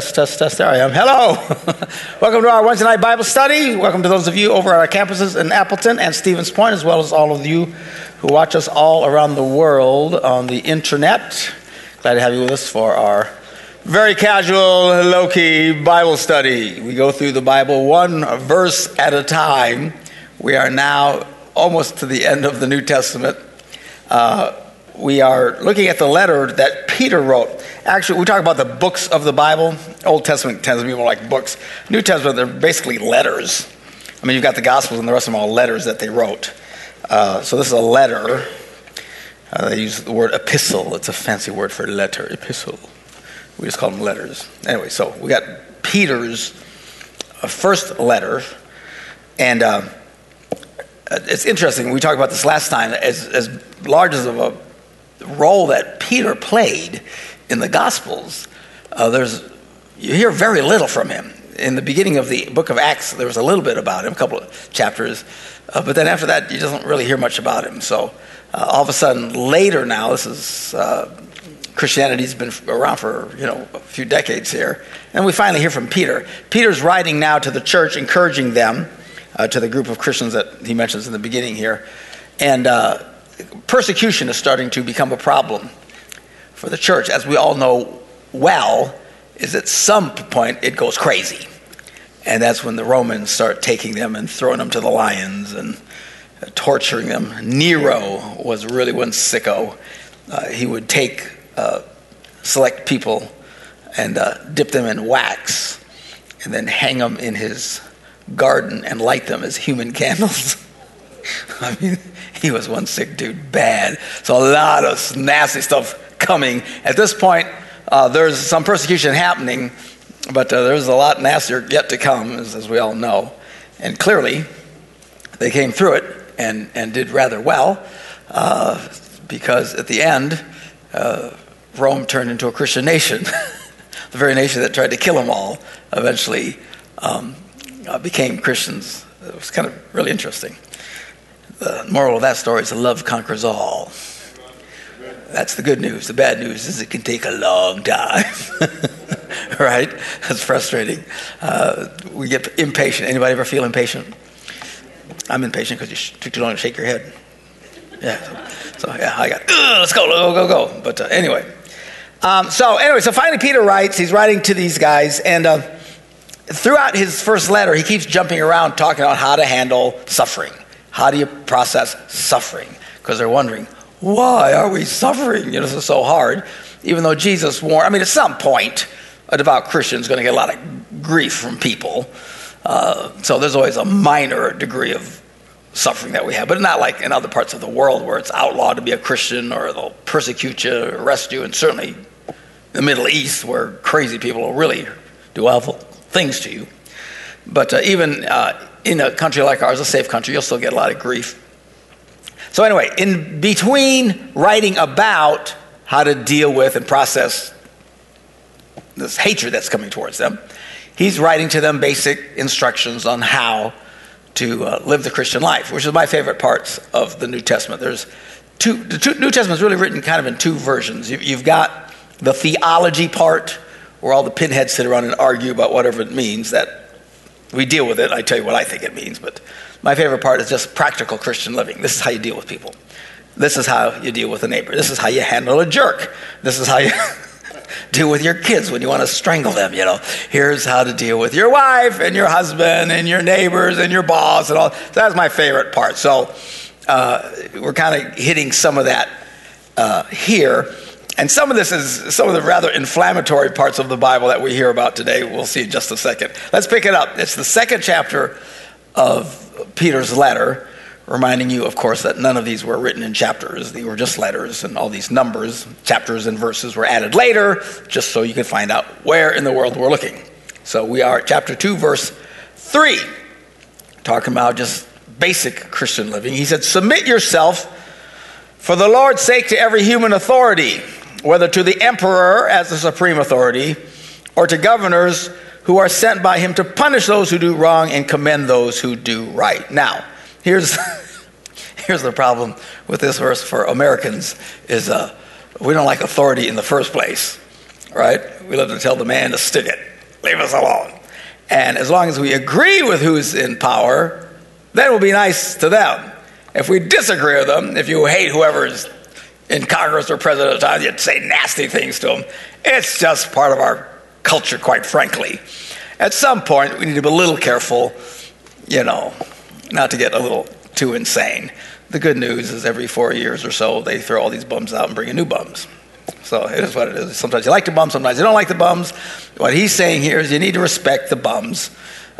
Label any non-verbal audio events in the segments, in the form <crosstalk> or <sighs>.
test, test, test. There I am. Hello. <laughs> Welcome to our Wednesday night Bible study. Welcome to those of you over at our campuses in Appleton and Stevens Point, as well as all of you who watch us all around the world on the internet. Glad to have you with us for our very casual, low key Bible study. We go through the Bible one verse at a time. We are now almost to the end of the New Testament. Uh, we are looking at the letter that Peter wrote. Actually, we talk about the books of the Bible. Old Testament tends to be more like books. New Testament, they're basically letters. I mean, you've got the Gospels and the rest of them all letters that they wrote. Uh, so this is a letter. Uh, they use the word epistle. It's a fancy word for letter, epistle. We just call them letters. Anyway, so we got Peter's uh, first letter. And uh, it's interesting. We talked about this last time. As, as large as of a role that Peter played in the Gospels, uh, there's you hear very little from him. In the beginning of the book of Acts, there was a little bit about him, a couple of chapters, uh, but then after that, you don't really hear much about him. So uh, all of a sudden, later now, this is uh, Christianity's been around for you know a few decades here, and we finally hear from Peter. Peter's writing now to the church, encouraging them, uh, to the group of Christians that he mentions in the beginning here, and uh, persecution is starting to become a problem for the church, as we all know well, is at some point it goes crazy. And that's when the Romans start taking them and throwing them to the lions and torturing them. Nero was really one sicko. Uh, he would take uh, select people and uh, dip them in wax and then hang them in his garden and light them as human <laughs> candles. I mean, <laughs> he was one sick dude, bad. So a lot of nasty stuff coming. At this point, uh, there's some persecution happening, but uh, there's a lot nastier yet to come, as, as, we all know. And clearly, they came through it and, and did rather well, uh, because at the end, uh, Rome turned into a Christian nation. <laughs> the very nation that tried to kill them all eventually um, uh, became Christians. It was kind of really interesting. The moral of that story is love conquers all. That's the good news. The bad news is it can take a long time. <laughs> right? That's frustrating. Uh, we get impatient. Anybody ever feel impatient? I'm impatient because you took too long to shake your head. Yeah. So, yeah, I got, let's go, go, go, go. But uh, anyway. Um, so, anyway, so finally Peter writes, he's writing to these guys, and uh, throughout his first letter, he keeps jumping around talking about how to handle suffering. How do you process suffering? Because they're wondering, why are we suffering? You know, this is so hard. Even though Jesus warned, I mean, at some point, a devout Christian is going to get a lot of grief from people. Uh, so there's always a minor degree of suffering that we have, but not like in other parts of the world where it's outlawed to be a Christian or they'll persecute you, arrest you, and certainly the Middle East where crazy people will really do awful things to you. But uh, even uh, in a country like ours, a safe country, you'll still get a lot of grief. So, anyway, in between writing about how to deal with and process this hatred that's coming towards them, he's writing to them basic instructions on how to uh, live the Christian life, which is my favorite parts of the New Testament. There's two, the two, New Testament is really written kind of in two versions. You, you've got the theology part, where all the pinheads sit around and argue about whatever it means that we deal with it. I tell you what I think it means, but my favorite part is just practical Christian living. This is how you deal with people. This is how you deal with a neighbor. This is how you handle a jerk. This is how you <laughs> deal with your kids when you want to strangle them, you know. Here's how to deal with your wife and your husband and your neighbors and your boss and all. So that's my favorite part. So uh, we're kind of hitting some of that uh, here. And some of this is some of the rather inflammatory parts of the Bible that we hear about today. We'll see in just a second. Let's pick it up. It's the second chapter of Peter's letter, reminding you, of course, that none of these were written in chapters. They were just letters, and all these numbers, chapters, and verses were added later, just so you could find out where in the world we're looking. So we are at chapter 2, verse 3, talking about just basic Christian living. He said, Submit yourself for the Lord's sake to every human authority whether to the emperor as the supreme authority or to governors who are sent by him to punish those who do wrong and commend those who do right. Now, here's, <laughs> here's the problem with this verse for Americans is uh, we don't like authority in the first place. right? We love to tell the man to stick it, leave us alone. And as long as we agree with who's in power, then we'll be nice to them. If we disagree with them, if you hate whoever's in Congress or president at the time, you'd say nasty things to them. It's just part of our culture, quite frankly. At some point, we need to be a little careful, you know, not to get a little too insane. The good news is every four years or so, they throw all these bums out and bring in new bums. So it is what it is. Sometimes you like the bums, sometimes you don't like the bums. What he's saying here is you need to respect the bums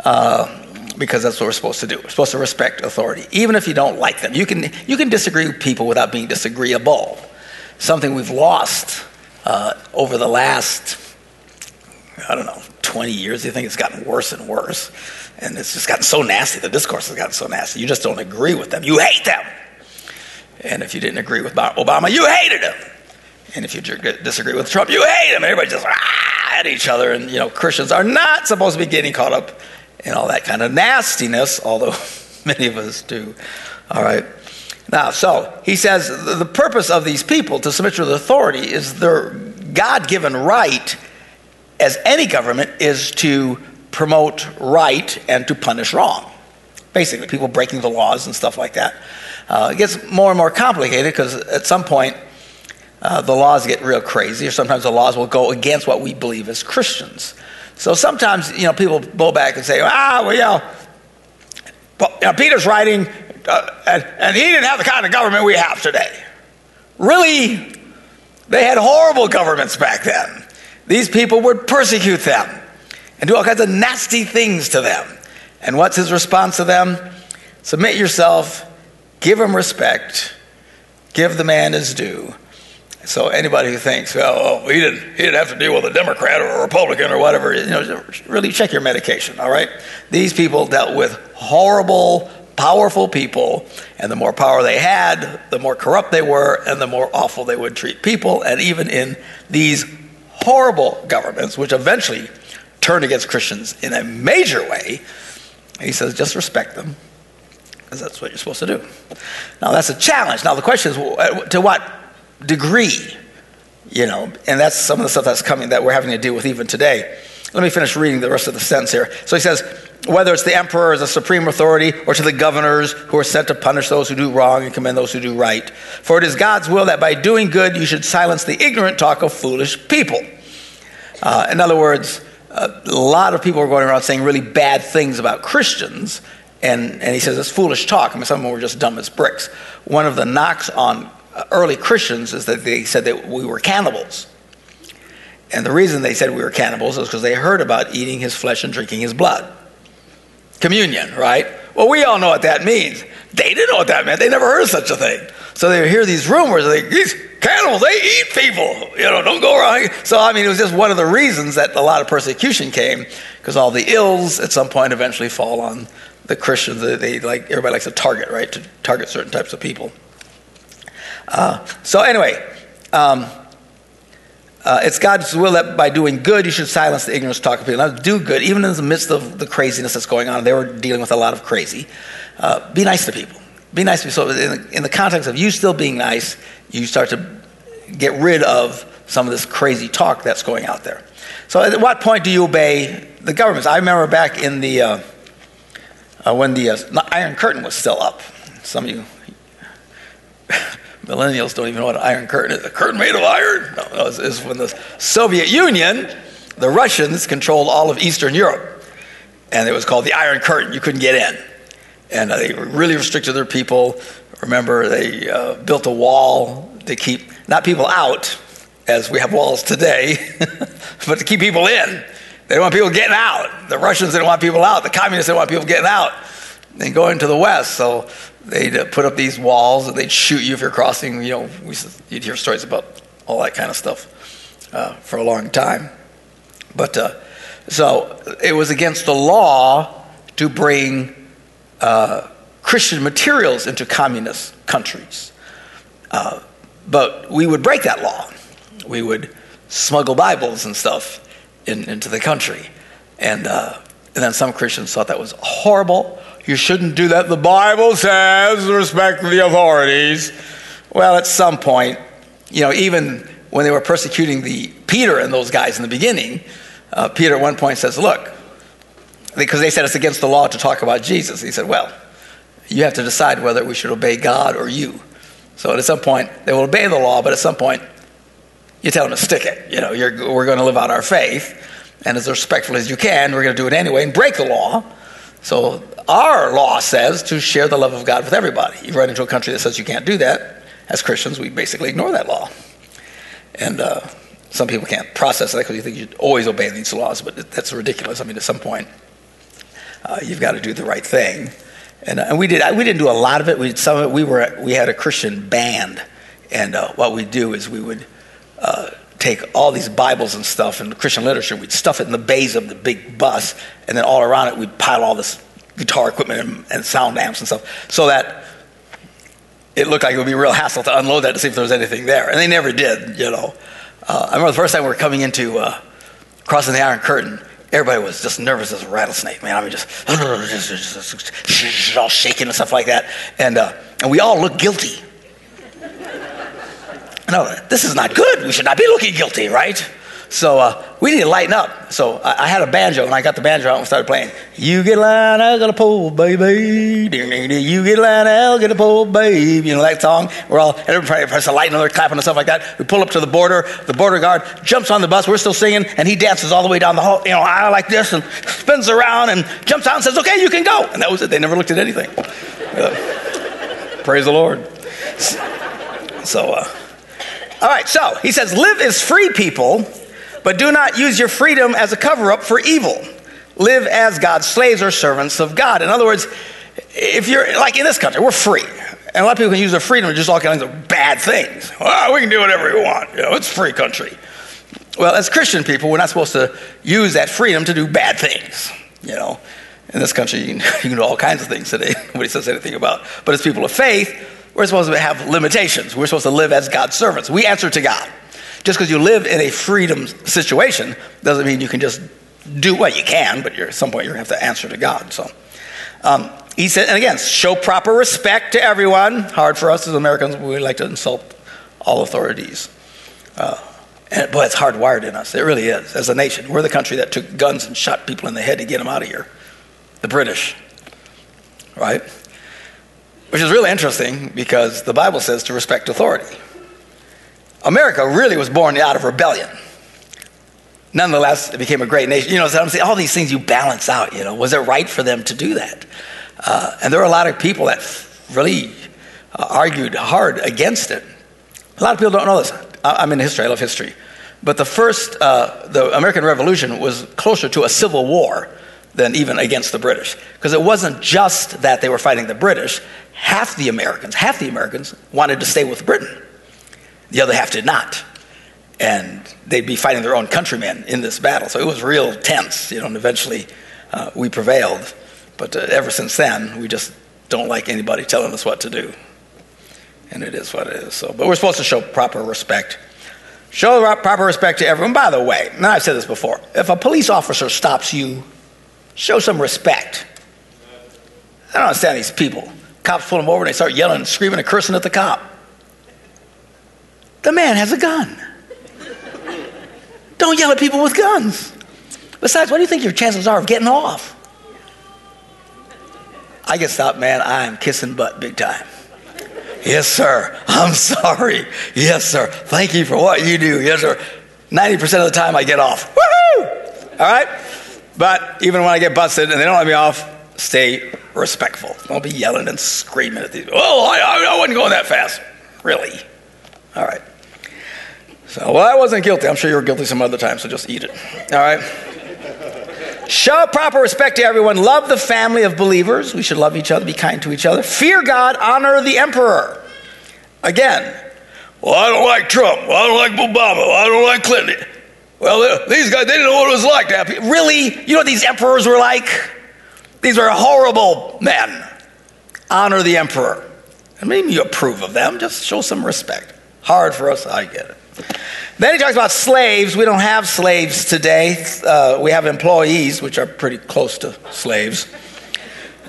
uh, because that's what we're supposed to do. We're supposed to respect authority, even if you don't like them. You can, you can disagree with people without being disagreeable. Something we've lost uh, over the last, I don't know, 20 years. I think it's gotten worse and worse. And it's just gotten so nasty. The discourse has gotten so nasty. You just don't agree with them. You hate them. And if you didn't agree with Obama, you hated him. And if you disagree with Trump, you hate him. Everybody just ah, at each other. And, you know, Christians are not supposed to be getting caught up in all that kind of nastiness, although <laughs> many of us do. All right. Now, so he says the purpose of these people to submit to the authority is their God given right, as any government, is to promote right and to punish wrong. Basically, people breaking the laws and stuff like that. Uh, it gets more and more complicated because at some point, uh, the laws get real crazy, or sometimes the laws will go against what we believe as Christians. So sometimes, you know, people go back and say, ah, well, you know, you know Peter's writing, uh, and, and he didn't have the kind of government we have today. Really? They had horrible governments back then. These people would persecute them and do all kinds of nasty things to them. And what's his response to them? Submit yourself, give him respect, give the man his due. So anybody who thinks, well, oh, he didn't, he didn't have to deal with a Democrat or a Republican or whatever, you know, really check your medication, all right? These people dealt with horrible, powerful people, and the more power they had, the more corrupt they were, and the more awful they would treat people. And even in these horrible governments, which eventually turned against Christians in a major way, he says, just respect them, because that's what you're supposed to do. Now, that's a challenge. Now, the question is, to what degree, you know, and that's some of the stuff that's coming that we're having to deal with even today. Let me finish reading the rest of the sentence here. So he says, whether it's the emperor as a supreme authority or to the governors who are sent to punish those who do wrong and commend those who do right. For it is God's will that by doing good you should silence the ignorant talk of foolish people. Uh, in other words, a lot of people are going around saying really bad things about Christians, and, and he says it's foolish talk. I mean, some of them were just dumb as bricks. One of the knocks on early Christians is that they said that we were cannibals. And the reason they said we were cannibals is because they heard about eating his flesh and drinking his blood. Communion, right? Well, we all know what that means. They didn't know what that meant. They never heard of such a thing. So they hear these rumors, like, these cannibals, they eat people. You know, don't go around. So, I mean, it was just one of the reasons that a lot of persecution came, because all the ills at some point eventually fall on the Christians. They, they like, everybody likes to target, right? To target certain types of people. Uh, so, anyway, um, uh, it's God's will that by doing good, you should silence the ignorance talk of people. Now, do good, even in the midst of the craziness that's going on. They were dealing with a lot of crazy. Uh, be nice to people. Be nice to people. So, in the, in the context of you still being nice, you start to get rid of some of this crazy talk that's going out there. So, at what point do you obey the governments? I remember back in the uh, uh when the uh, Iron Curtain was still up. Some of you millennials don't even know what an iron curtain is. A curtain made of iron? No, no it's, it's when the Soviet Union, the Russians controlled all of Eastern Europe. And it was called the Iron Curtain. You couldn't get in. And they really restricted their people. Remember, they uh, built a wall to keep not people out, as we have walls today, <laughs> but to keep people in. They didn't want people getting out. The Russians didn't want people out. The communists didn't want people getting out and going to the west. So they'd uh, put up these walls and they'd shoot you if you're crossing. You know, we, you'd hear stories about all that kind of stuff uh, for a long time. But uh, so it was against the law to bring uh, Christian materials into communist countries. Uh, but we would break that law. We would smuggle Bibles and stuff in, into the country. And, and then some Christians thought that was horrible you shouldn't do that. The Bible says respect the authorities. Well, at some point, you know, even when they were persecuting the Peter and those guys in the beginning, uh, Peter at one point says, Look, because they said it's against the law to talk about Jesus. He said, Well, you have to decide whether we should obey God or you. So at some point, they will obey the law, but at some point, you tell them to stick it. You know, we're going to live out our faith, and as respectfully as you can, we're going to do it anyway and break the law. So our law says to share the love of God with everybody. You run into a country that says you can't do that. As Christians, we basically ignore that law. And uh, some people can't process that because you think you should always obey these laws, but that's ridiculous. I mean, at some point, uh, you've got to do the right thing. And, uh, and we did. We didn't do a lot of it. We some of it, we were. We had a Christian band, and uh, what we'd do is we would uh, take all these Bibles and stuff and Christian literature. We'd stuff it in the bays of the big bus, and then all around it we'd pile all this guitar equipment and, and sound amps and stuff, so that it looked like it would be a real hassle to unload that to see if there was anything there. And they never did. You know. Uh, I remember the first time we were coming into uh, crossing the Iron Curtain everybody was just nervous as a rattlesnake, man. I mean, just, <laughs> just, just all shaking and stuff like that. And, uh, and we all looked guilty. No, this is not good. We should not be looking guilty, right? So uh, we need to lighten up. So I, I, had a banjo, and I got the banjo out and started playing. You get a line, I got a pole, baby. You get a line, I'll get a pole, baby. You know that song? We're all, everybody press a light, and they're clapping and stuff like that. We pull up to the border. The border guard jumps on the bus. We're still singing, and he dances all the way down the hall, you know, aisle like this, and spins around and jumps out and says, "Okay, you can go." And that was it. They never looked at anything. Uh, praise the Lord. So, uh, all right. So he says, "Live as free people." But do not use your freedom as a cover up for evil. Live as God's slaves or servants of God. In other words, if you're like in this country, we're free. And a lot of people can use their freedom to just all kinds of bad things. Well, we can do whatever we want. You know, it's free country. Well, as Christian people, we're not supposed to use that freedom to do bad things. You know, in this country, you <laughs> can, you can do all kinds of things today. <laughs> Nobody says anything about. But as people of faith, we're supposed to have limitations. We're supposed to live as God's servants. We answer to God. Just because you live in a freedom situation doesn't mean you can just do what you can, but at some point you're going to have to answer to God. So um, he said, and again, show proper respect to everyone. Hard for us as Americans, we like to insult all authorities. Uh, and boy, it's hardwired in us. It really is. As a nation, we're the country that took guns and shot people in the head to get them out of here. The British, right? Which is really interesting because the Bible says to respect authority. America really was born out of rebellion. Nonetheless, it became a great nation. You know, so I'm saying all these things you balance out. You know, was it right for them to do that? Uh, and there were a lot of people that really uh, argued hard against it. A lot of people don't know this. I'm in history. I love history. But the first, uh, the American Revolution was closer to a civil war than even against the British. Because it wasn't just that they were fighting the British. Half the Americans, half the Americans wanted to stay with Britain. The other half did not. And they'd be fighting their own countrymen in this battle. So it was real tense, you know, and eventually uh, we prevailed. But uh, ever since then, we just don't like anybody telling us what to do. And it is what it is. So, but we're supposed to show proper respect. Show proper respect to everyone. By the way, now I've said this before if a police officer stops you, show some respect. I don't understand these people. Cops pull them over and they start yelling and screaming and cursing at the cop. The man has a gun. Don't yell at people with guns. Besides, what do you think your chances are of getting off? I get stopped, man. I am kissing butt big time. Yes, sir. <laughs> I'm sorry. Yes, sir. Thank you for what you do. Yes, sir. 90% of the time I get off. Woohoo! All right? But even when I get busted and they don't let me off, stay respectful. Don't be yelling and screaming at these. Oh, I, I wasn't going that fast. Really? All right. So, well, I wasn't guilty. I'm sure you were guilty some other time, so just eat it. All right? Show proper respect to everyone. Love the family of believers. We should love each other, be kind to each other. Fear God, honor the emperor. Again, well, I don't like Trump. Well, I don't like Obama. Well, I don't like Clinton. Well, these guys, they didn't know what it was like to have people. Really? You know what these emperors were like? These are horrible men. Honor the emperor. I mean, you approve of them, just show some respect. Hard for us, I get it. Then he talks about slaves. We don't have slaves today. Uh, we have employees, which are pretty close to slaves.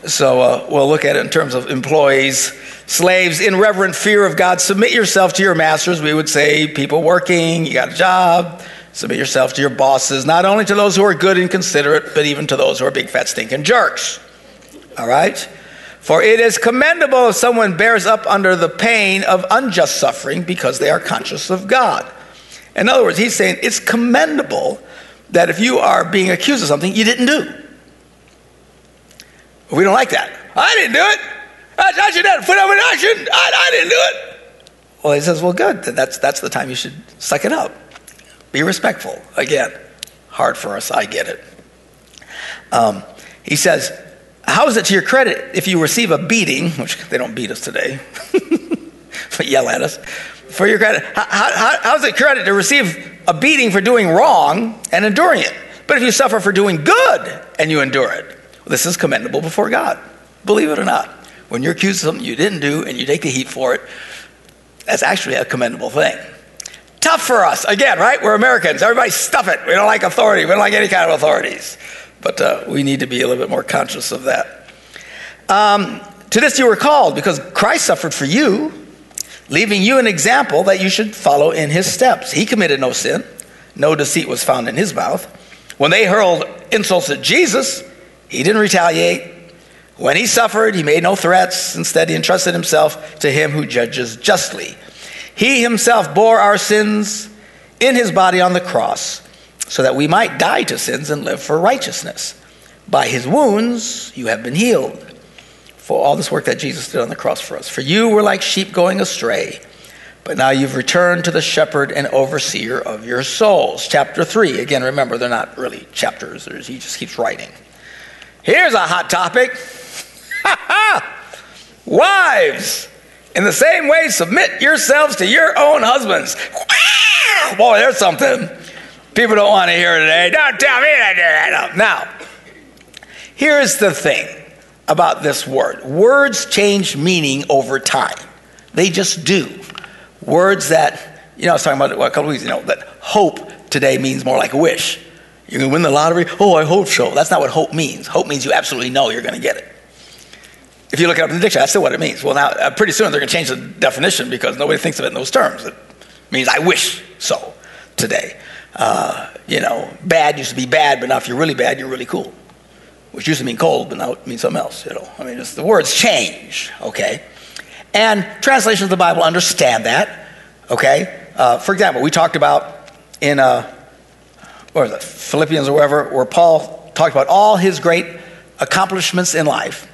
So uh, we'll look at it in terms of employees. Slaves, in reverent fear of God, submit yourself to your masters. We would say people working, you got a job, submit yourself to your bosses, not only to those who are good and considerate, but even to those who are big, fat, stinking jerks. All right? For it is commendable if someone bears up under the pain of unjust suffering because they are conscious of God. In other words, he's saying it's commendable that if you are being accused of something you didn't do. We don't like that. I didn't do it. I, I should have put up an action. I, I didn't do it. Well, he says, well, good. That's, that's the time you should suck it up. Be respectful. Again, hard for us. I get it. Um, he says, how is it to your credit if you receive a beating, <laughs> which they don't beat us today, <laughs> but yell at us, for your credit? How, how, how is it credit to receive a beating for doing wrong and enduring it? But if you suffer for doing good and you endure it, this is commendable before God. Believe it or not when you're accused of something you didn't do and you take the heat for it, that's actually a commendable thing. Tough for us. Again, right? We're Americans. Everybody stuff it. We don't like authority. We don't like any kind of authorities. But uh, we need to be a little bit more conscious of that. Um, to this you were called because Christ suffered for you, leaving you an example that you should follow in his steps. He committed no sin, no deceit was found in his mouth. When they hurled insults at Jesus, he didn't retaliate. When he suffered, he made no threats. Instead, he entrusted himself to him who judges justly. He himself bore our sins in his body on the cross so that we might die to sins and live for righteousness. By his wounds, you have been healed. For all this work that Jesus did on the cross for us. For you were like sheep going astray, but now you've returned to the shepherd and overseer of your souls. Chapter 3. Again, remember, they're not really chapters, he just keeps writing. Here's a hot topic <laughs> Wives, in the same way, submit yourselves to your own husbands. <laughs> Boy, there's something people don't want to hear today. Don't tell me to do that. Now, here's the thing about this word words change meaning over time, they just do. Words that, you know, I was talking about a couple weeks, you know, that hope today means more like wish. You're going to win the lottery? Oh, I hope so. That's not what hope means. Hope means you absolutely know you're going to get it. If you look it up in the dictionary, that's still what it means. Well, now, uh, pretty soon they're going to change the definition because nobody thinks of it in those terms. It means I wish so today. Uh, you know, bad used to be bad, but now if you're really bad, you're really cool. Which used to mean cold, but now it means something else. You know, I mean, the words change. Okay, and translations of the Bible understand that. Okay, uh, for example, we talked about in uh, Philippians or wherever, where Paul talked about all his great accomplishments in life.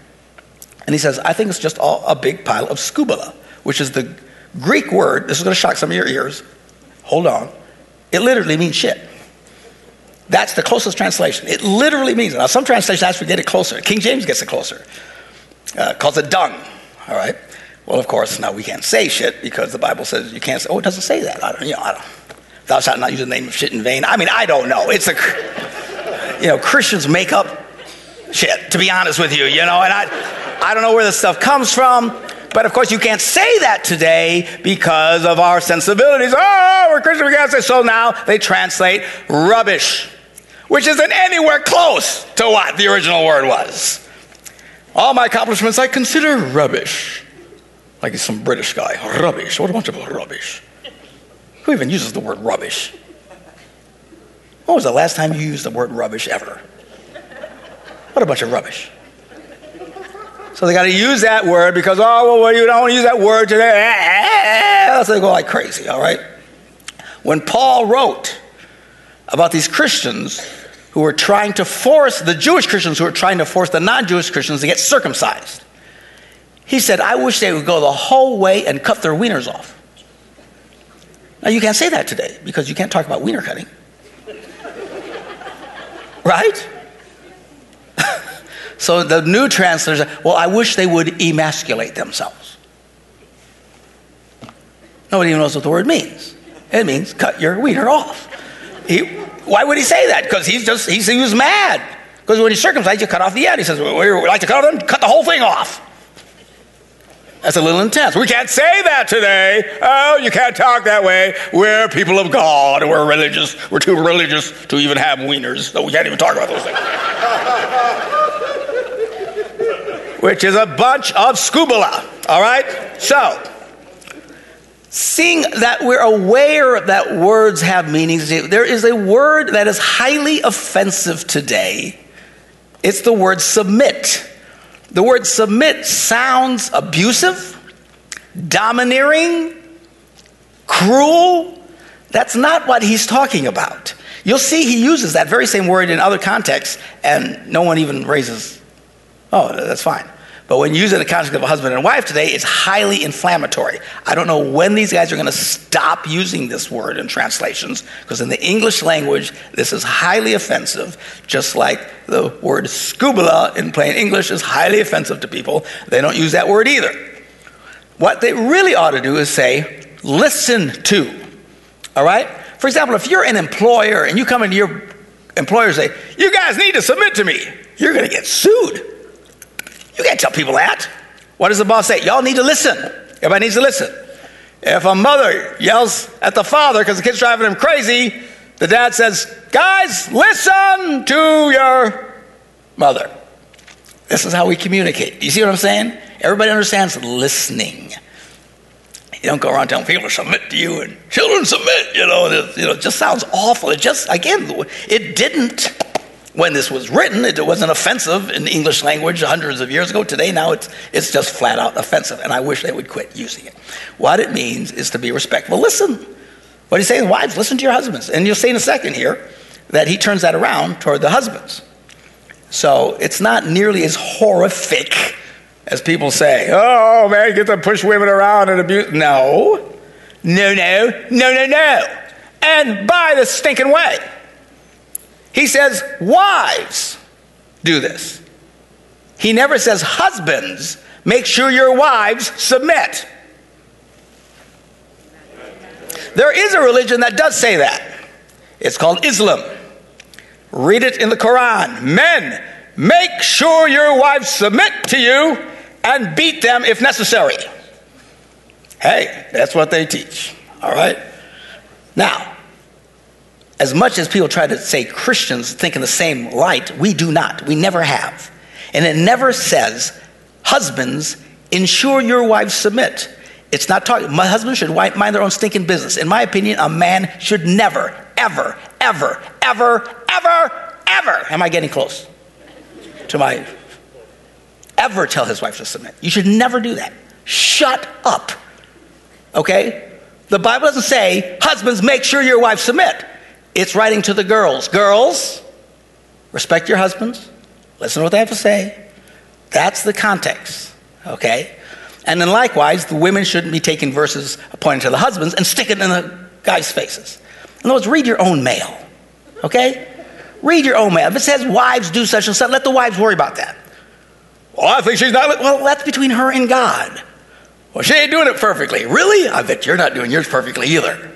And he says, I think it's just all a big pile of skubala, which is the Greek word. This is going to shock some of your ears. Hold on. It literally means shit. That's the closest translation. It literally means it. Now, some translations actually get it closer. King James gets it closer. Uh, calls it dung. All right. Well, of course, now we can't say shit because the Bible says you can't say. Oh, it doesn't say that. I don't. You know, I don't. Thou shalt not use the name of shit in vain. I mean, I don't know. It's a. You know, Christians make up shit. To be honest with you, you know, and I. I don't know where this stuff comes from, but of course you can't say that today because of our sensibilities. Oh, we're Christian, we can't say. So now they translate rubbish, which isn't anywhere close to what the original word was. All my accomplishments I consider rubbish. Like some British guy. Rubbish. What a bunch of rubbish. Who even uses the word rubbish? When was the last time you used the word rubbish ever? What a bunch of rubbish. So they got to use that word because, oh, well, you don't want to use that word today. <laughs> So they go like crazy, all right? When Paul wrote about these Christians who were trying to force, the Jewish Christians who were trying to force the non Jewish Christians to get circumcised, he said, I wish they would go the whole way and cut their wieners off. Now, you can't say that today because you can't talk about wiener cutting. <laughs> right? So the new translators, well, I wish they would emasculate themselves. Nobody even knows what the word means. It means cut your wiener off. He, why would he say that? Because he's just he's, he was mad. Because when he's circumcised, you cut off the end. He says, well, "We like to cut them, cut the whole thing off." That's a little intense. We can't say that today. Oh, you can't talk that way. We're people of God. We're religious. We're too religious to even have wieners, so we can't even talk about those things. Which is a bunch of scubala. All right? So, seeing that we're aware that words have meanings, there is a word that is highly offensive today. It's the word submit. The word submit sounds abusive, domineering, cruel. That's not what he's talking about. You'll see he uses that very same word in other contexts, and no one even raises, oh, that's fine. But when you use it in the context of a husband and wife today, it's highly inflammatory. I don't know when these guys are going to stop using this word in translations, because in the English language, this is highly offensive, just like the word scubala in plain English is highly offensive to people. They don't use that word either. What they really ought to do is say, listen to. All right? For example, if you're an employer and you come into your employer and say, You guys need to submit to me, you're going to get sued. You can't tell people that. What does the boss say? Y'all need to listen. Everybody needs to listen. If a mother yells at the father because the kid's driving him crazy, the dad says, Guys, listen to your mother. This is how we communicate. You see what I'm saying? Everybody understands listening. You don't go around telling people to submit to you and children submit, you know, it, you know, it just sounds awful. It just, again, it didn't when this was written, it wasn't offensive in the English language hundreds of years ago. Today, now it's, it's just flat out offensive, and I wish they would quit using it. What it means is to be respectful. Listen. What he's saying, wives, listen to your husbands. And you'll see in a second here that he turns that around toward the husbands. So it's not nearly as horrific as people say. Oh, man, get to push women around and abuse. No, no, no, no, no, no. And by the stinking way. He says, Wives, do this. He never says, Husbands, make sure your wives submit. There is a religion that does say that. It's called Islam. Read it in the Quran. Men, make sure your wives submit to you and beat them if necessary. Hey, that's what they teach. All right? Now, as much as people try to say Christians think in the same light, we do not. We never have. And it never says, husbands, ensure your wives submit. It's not talking, my husband should mind their own stinking business. In my opinion, a man should never, ever, ever, ever, ever, ever, am I getting close to my, ever tell his wife to submit. You should never do that. Shut up. Okay? The Bible doesn't say, husbands, make sure your wives submit. It's writing to the girls. Girls, respect your husbands. Listen to what they have to say. That's the context, okay? And then likewise, the women shouldn't be taking verses pointing to the husbands and sticking in the guys' faces. In other words, read your own mail, okay? Read your own mail. If it says wives do such and such, let the wives worry about that. Well, I think she's not. Well, that's between her and God. Well, she ain't doing it perfectly. Really? I bet you're not doing yours perfectly either.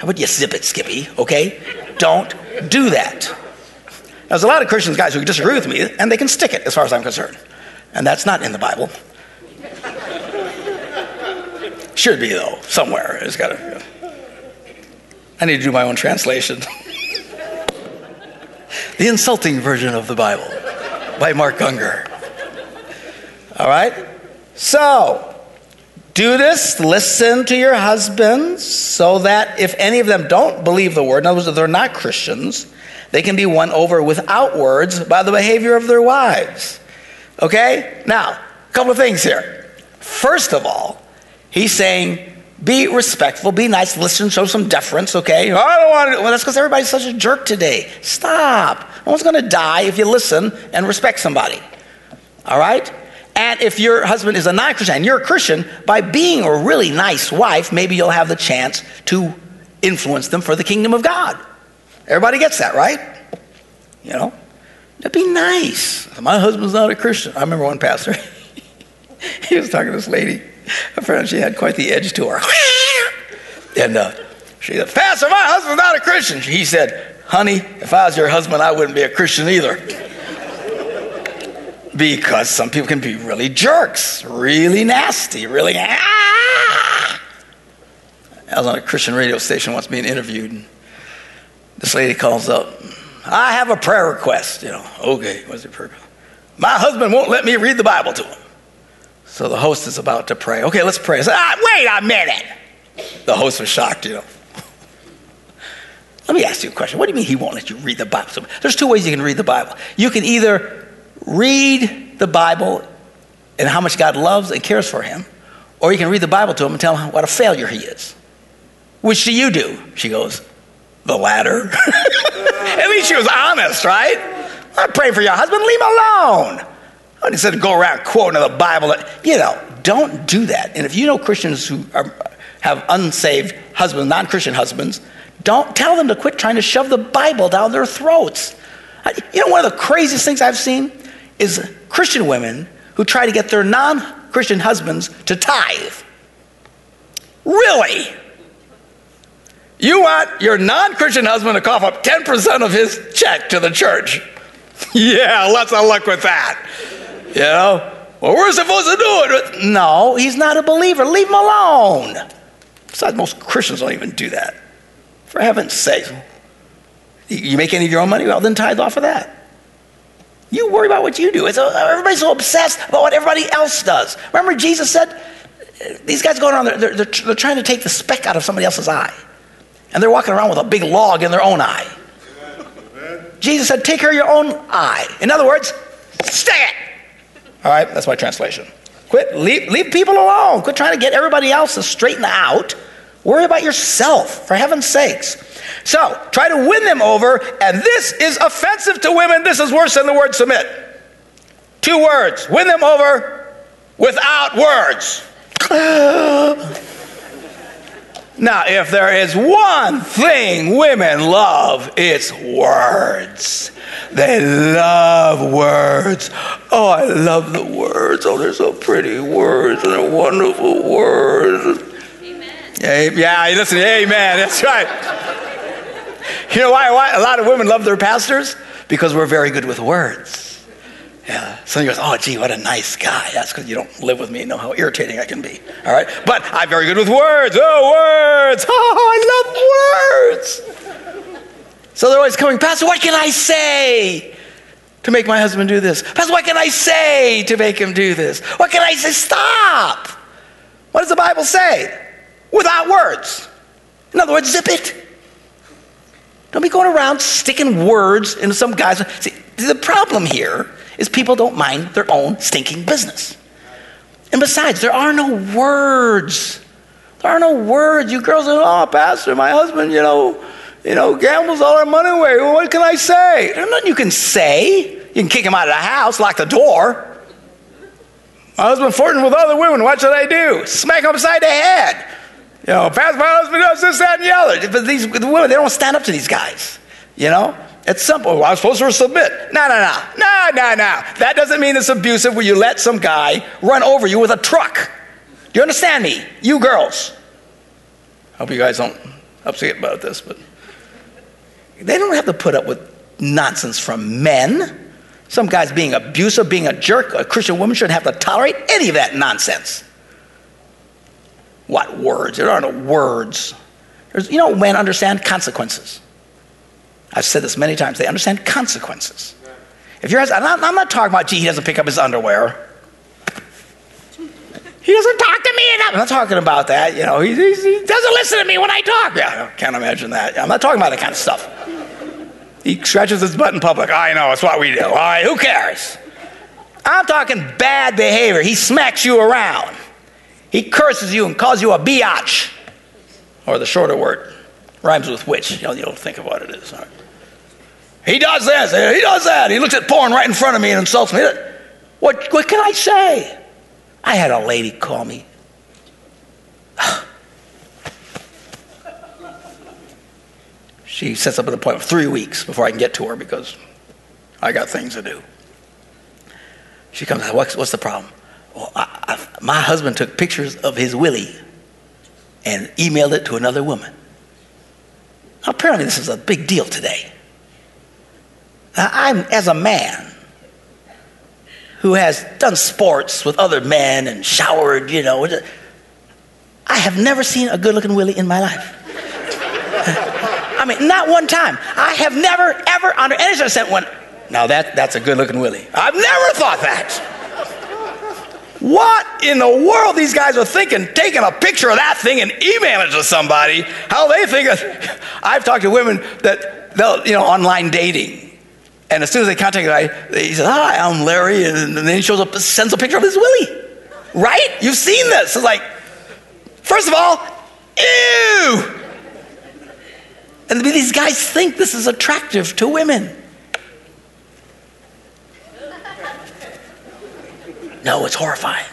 How about you zip it, Skippy? Okay? Don't do that. Now, there's a lot of Christians, guys, who disagree with me, and they can stick it as far as I'm concerned. And that's not in the Bible. Should be, though, somewhere. It's got to. I need to do my own translation. <laughs> the insulting version of the Bible by Mark Gungor. All right? So, do this, listen to your husbands, so that if any of them don't believe the word, in other words, if they're not Christians, they can be won over without words by the behavior of their wives. Okay? Now, a couple of things here. First of all, he's saying, be respectful, be nice, listen, show some deference, okay? I don't want to, well, that's because everybody's such a jerk today. Stop. No one's going to die if you listen and respect somebody. All right? And if your husband is a non Christian and you're a Christian, by being a really nice wife, maybe you'll have the chance to influence them for the kingdom of God. Everybody gets that, right? You know? That'd be nice. My husband's not a Christian. I remember one pastor, <laughs> he was talking to this lady. Apparently, she had quite the edge to her. <laughs> and uh, she said, Pastor, my husband's not a Christian. He said, Honey, if I was your husband, I wouldn't be a Christian either because some people can be really jerks, really nasty, really. Ah! I was on a Christian radio station once being interviewed, and this lady calls up, I have a prayer request. You know, okay, what's your prayer? My husband won't let me read the Bible to him. So the host is about to pray. Okay, let's pray. I said, ah, wait a minute. The host was shocked, you know. <laughs> Let me ask you a question. What do you mean he won't let you read the Bible? There's two ways you can read the Bible. You can either read the Bible and how much God loves and cares for him, or you can read the Bible to him and tell him what a failure he is. Which do you do? She goes, the latter. <laughs> At least she was honest, right? I'm praying for your husband, leave him alone. Instead of go around quoting the Bible, you know, don't do that. And if you know Christians who are, have unsaved husbands, non Christian husbands, don't tell them to quit trying to shove the Bible down their throats. You know, one of the craziest things I've seen is Christian women who try to get their non Christian husbands to tithe. Really? You want your non Christian husband to cough up 10% of his check to the church. <laughs> yeah, let's have luck with that. You know? Well, we're supposed to do it. No, he's not a believer. Leave him alone. Besides, most Christians don't even do that. For heaven's sake. You make any of your own money? Well, then tithe off of that. You worry about what you do. It's, uh, everybody's so obsessed about what everybody else does. Remember, Jesus said, uh, these guys going around, they're, they're, they're trying to take the speck out of somebody else's eye. And they're walking around with a big log in their own eye. Jesus said, take care of your own eye. In other words, stay it. All right, that's my translation. Quit, leave, leave people alone. Quit trying to get everybody else to straighten out. Worry about yourself, for heaven's sakes. So, try to win them over, and this is offensive to women. This is worse than the word submit. Two words win them over without words. <sighs> now, if there is one thing women love, it's words. They love words. Oh, I love the words. Oh, they're so pretty words and they're wonderful words. Yeah, listen, amen. That's right. You know why, why a lot of women love their pastors? Because we're very good with words. Yeah. Some goes, oh, gee, what a nice guy. That's because you don't live with me and know how irritating I can be. All right? But I'm very good with words. Oh, words. <laughs> Oh, I love words. So they're always coming, Pastor, what can I say to make my husband do this? Pastor, what can I say to make him do this? What can I say? Stop. What does the Bible say? Without words. In other words, zip it. Don't be going around sticking words into some guy's. See, the problem here is people don't mind their own stinking business. And besides, there are no words. There are no words. You girls are, oh, Pastor, my husband, you know, you know, gambles all our money away. Well, what can I say? There's nothing you can say. You can kick him out of the house, lock the door. My husband flirting with other women. What should I do? Smack him upside the head. You know, my husband does this, that, and the other. But these the women, they don't stand up to these guys. You know? It's simple. Well, I'm supposed to submit. No, no, no. No, no, no. That doesn't mean it's abusive when you let some guy run over you with a truck. Do you understand me? You girls. I hope you guys don't upset about this, but they don't have to put up with nonsense from men. Some guy's being abusive, being a jerk. A Christian woman shouldn't have to tolerate any of that nonsense. What words? There are no words. There's, you know, men understand consequences. I've said this many times. They understand consequences. If you're, I'm not, I'm not talking about, gee, he doesn't pick up his underwear. He doesn't talk to me enough. I'm not talking about that. You know, he, he, he doesn't listen to me when I talk. Yeah, I can't imagine that. I'm not talking about that kind of stuff. He scratches his butt in public. I know, it's what we do. All right, who cares? I'm talking bad behavior. He smacks you around. He curses you and calls you a biatch, or the shorter word, rhymes with which. You know, you'll think of what it is. Right. He does this, he does that. He looks at porn right in front of me and insults me. What, what can I say? I had a lady call me. <sighs> she sets up an appointment three weeks before I can get to her because I got things to do. She comes, what's, what's the problem? Well, I, I, my husband took pictures of his willie and emailed it to another woman. Apparently, this is a big deal today. Now, I'm, as a man who has done sports with other men and showered, you know, I have never seen a good looking willie in my life. <laughs> I mean, not one time. I have never, ever, under any circumstance, when Now that, that's a good looking Willie. I've never thought that. What in the world these guys are thinking, taking a picture of that thing and emailing it to somebody, how they think of, <laughs> I've talked to women that they'll, you know, online dating. And as soon as they contact the guy, he says, Hi, I'm Larry. And then he shows up, sends a picture of his Willie. Right? You've seen this. It's like, first of all, ew. And these guys think this is attractive to women. No, it's horrifying.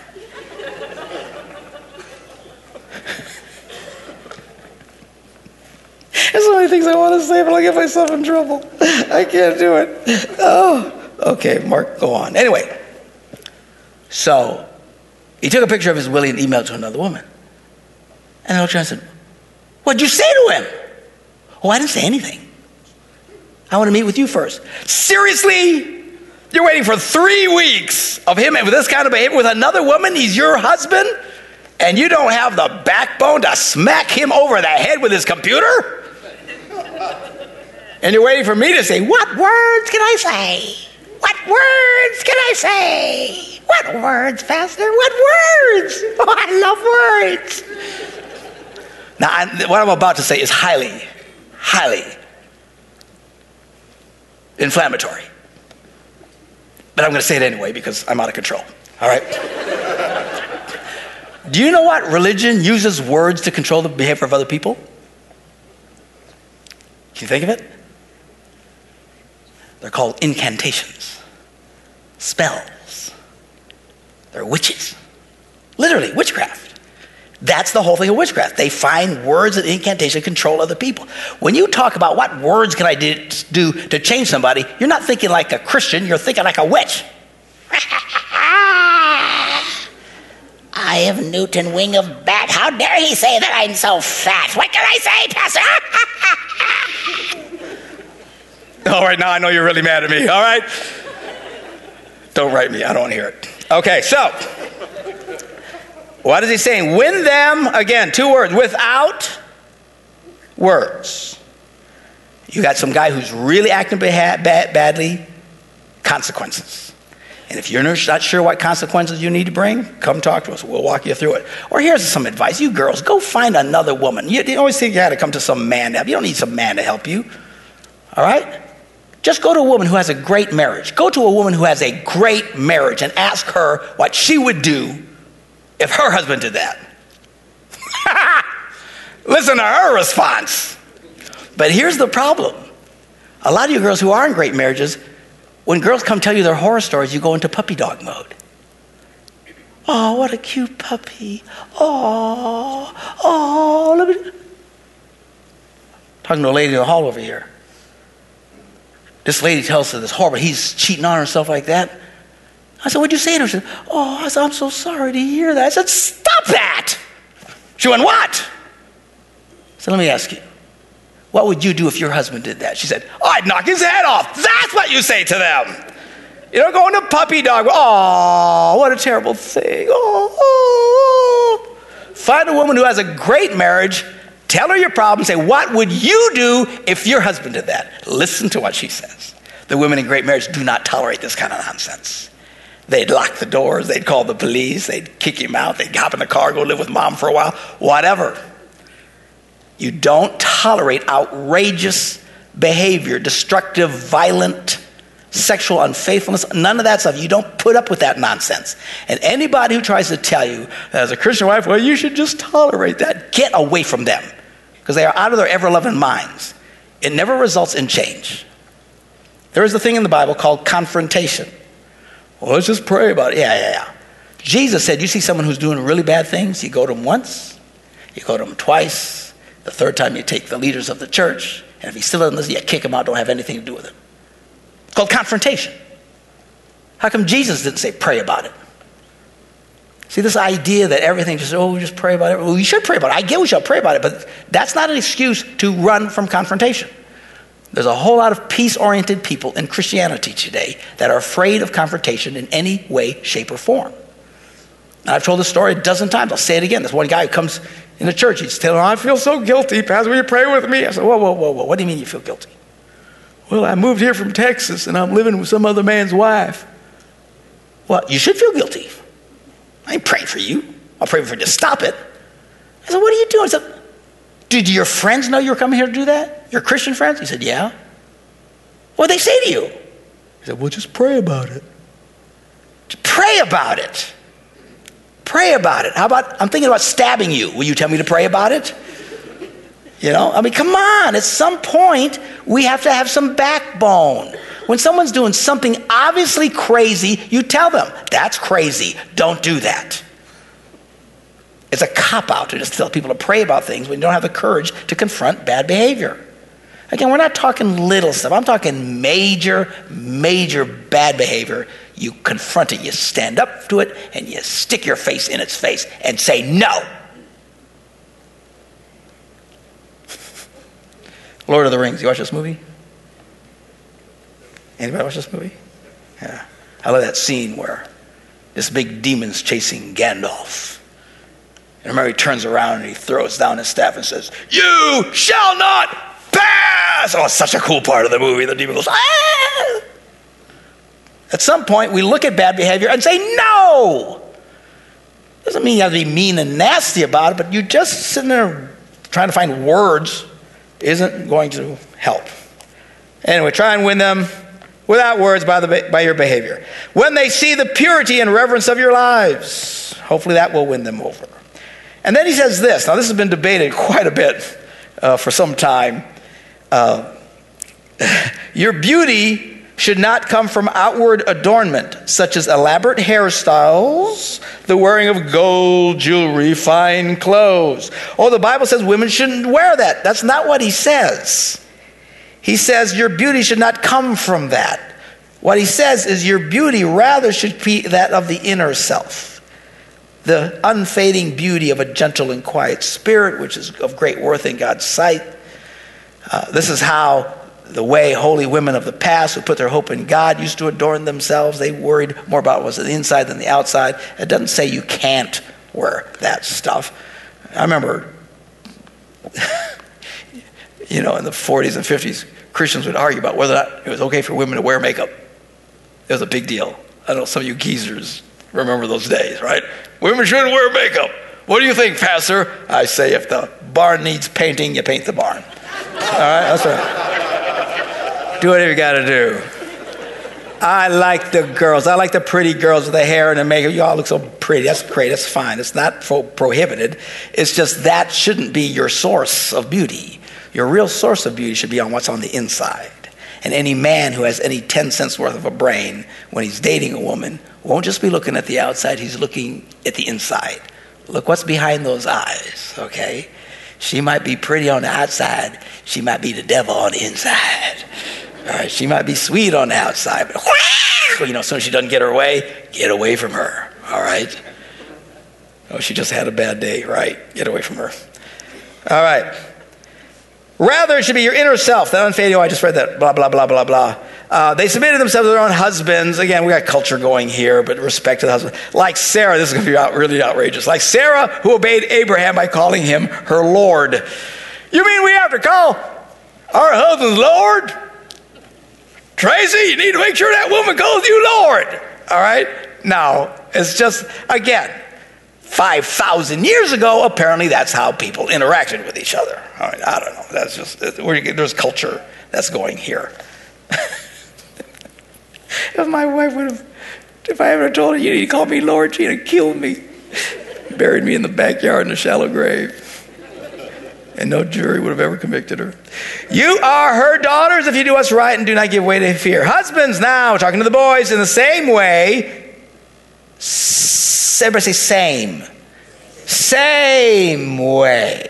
There's so many things I want to say, but I'll get myself in trouble. I can't do it. Oh, okay, Mark, go on. Anyway, so he took a picture of his Willie and emailed to another woman. And her and said, What'd you say to him? Oh, I didn't say anything. I want to meet with you first. Seriously? You're waiting for three weeks of him with this kind of behavior with another woman. He's your husband, and you don't have the backbone to smack him over the head with his computer? And you're waiting for me to say, What words can I say? What words can I say? What words, Pastor? What words? <laughs> Oh, I love words. Now, I, what I'm about to say is highly, highly inflammatory. But I'm going to say it anyway because I'm out of control. All right? Do you know what religion uses words to control the behavior of other people? Can you think of it? They're called incantations, spells. They're witches. Literally, witchcraft. That's the whole thing of witchcraft. They find words and incantation control other people. When you talk about what words can I do to change somebody, you're not thinking like a Christian, you're thinking like a witch. <laughs> I have Newton wing of bat. How dare he say that I'm so fat? What can I say, Pastor? <laughs> All right, now I know you're really mad at me. All right? Don't write me. I don't want to hear it. Okay, so what is he saying? Win them, again, two words, without words. You got some guy who's really acting bad, bad, badly, consequences. And if you're not sure what consequences you need to bring, come talk to us. We'll walk you through it. Or here's some advice. You girls, go find another woman. You, you always think you got to come to some man to help. You don't need some man to help you. All right? Just go to a woman who has a great marriage. Go to a woman who has a great marriage and ask her what she would do if her husband did that. <laughs> Listen to her response. But here's the problem a lot of you girls who are in great marriages, when girls come tell you their horror stories, you go into puppy dog mode. Oh, what a cute puppy. Oh, oh, let me. Talking to a lady in the hall over here. This lady tells her this horrible, he's cheating on her and stuff like that. I said, What'd you say to her? She said, Oh, I said, I'm so sorry to hear that. I said, Stop that. She went, What? I said, Let me ask you. What would you do if your husband did that? She said, oh, I'd knock his head off. That's what you say to them. You don't go into puppy dog. Oh, what a terrible thing. Oh, oh. Find a woman who has a great marriage. Tell her your problem. Say, what would you do if your husband did that? Listen to what she says. The women in great marriage do not tolerate this kind of nonsense. They'd lock the doors, they'd call the police, they'd kick him out, they'd hop in the car, go live with mom for a while, whatever. You don't tolerate outrageous behavior, destructive, violent, sexual unfaithfulness, none of that stuff. You don't put up with that nonsense. And anybody who tries to tell you as a Christian wife, well, you should just tolerate that, get away from them because they are out of their ever loving minds. It never results in change. There is a thing in the Bible called confrontation. Well, let's just pray about it. Yeah, yeah, yeah. Jesus said, You see someone who's doing really bad things, you go to them once, you go to them twice, the third time you take the leaders of the church, and if he still doesn't listen, you kick him out, don't have anything to do with him. It's called confrontation. How come Jesus didn't say pray about it? See, this idea that everything just, oh, we just pray about it. Well, we should pray about it. I get we should pray about it, but that's not an excuse to run from confrontation. There's a whole lot of peace oriented people in Christianity today that are afraid of confrontation in any way, shape, or form. And I've told this story a dozen times. I'll say it again. There's one guy who comes in the church. He's telling, I feel so guilty. Pastor, will you pray with me? I said, Whoa, whoa, whoa, whoa. What do you mean you feel guilty? Well, I moved here from Texas and I'm living with some other man's wife. Well, you should feel guilty. I ain't praying for you. I'll pray for you to stop it. I said, What are you doing? I said, Did your friends know you were coming here to do that? Your Christian friends? He said, Yeah. What did they say to you? He said, Well, just pray about it. Just Pray about it. Pray about it. How about, I'm thinking about stabbing you. Will you tell me to pray about it? You know, I mean, come on. At some point, we have to have some backbone. When someone's doing something obviously crazy, you tell them, that's crazy. Don't do that. It's a cop out to just tell people to pray about things when you don't have the courage to confront bad behavior. Again, we're not talking little stuff. I'm talking major, major bad behavior. You confront it, you stand up to it, and you stick your face in its face and say no. Lord of the Rings. You watch this movie? Anybody watch this movie? Yeah. I love that scene where this big demon's chasing Gandalf. And he turns around and he throws down his staff and says, You shall not pass! Oh, it's such a cool part of the movie. The demon goes, Ah! At some point, we look at bad behavior and say, No! Doesn't mean you have to be mean and nasty about it, but you just sitting there trying to find words isn't going to help. Anyway, try and win them without words by, the, by your behavior. When they see the purity and reverence of your lives, hopefully that will win them over. And then he says this. Now, this has been debated quite a bit uh, for some time. Uh, <laughs> your beauty should not come from outward adornment, such as elaborate hairstyles, the wearing of gold jewelry, fine clothes. Oh, the Bible says women shouldn't wear that. That's not what he says. He says your beauty should not come from that. What he says is your beauty rather should be that of the inner self. The unfading beauty of a gentle and quiet spirit, which is of great worth in God's sight. Uh, this is how the way holy women of the past who put their hope in God used to adorn themselves. They worried more about what was on the inside than the outside. It doesn't say you can't wear that stuff. I remember, <laughs> you know, in the 40s and 50s, Christians would argue about whether or not it was okay for women to wear makeup. It was a big deal. I know some of you geezers remember those days, right? Women shouldn't wear makeup. What do you think, Pastor? I say if the barn needs painting, you paint the barn. All right, that's right. Do whatever you got to do. I like the girls. I like the pretty girls with the hair and the makeup. You all look so pretty. That's great. That's fine. It's not pro- prohibited. It's just that shouldn't be your source of beauty. Your real source of beauty should be on what's on the inside. And any man who has any 10 cents worth of a brain when he's dating a woman won't just be looking at the outside, he's looking at the inside. Look what's behind those eyes, okay? She might be pretty on the outside, she might be the devil on the inside. All right, she might be sweet on the outside, but <laughs> you know, as soon as she doesn't get her way, get away from her. All right? Oh, she just had a bad day, right? Get away from her. All right. Rather, it should be your inner self, that unfading. Oh, I just read that. Blah blah blah blah blah. Uh, they submitted themselves to their own husbands. Again, we got culture going here, but respect to the husband. Like Sarah, this is going to be out, really outrageous. Like Sarah, who obeyed Abraham by calling him her Lord. You mean we have to call our husbands Lord? Tracy, you need to make sure that woman calls you Lord. All right? No, it's just, again, 5,000 years ago, apparently that's how people interacted with each other. All right, I don't know. That's just, there's culture that's going here. <laughs> if my wife would have, if I ever told her, you need to call me Lord, she'd have killed me, buried me in the backyard in a shallow grave. And no jury would have ever convicted her. You are her daughters if you do what's right and do not give way to fear. Husbands, now, talking to the boys, in the same way, Everybody say same. Same way.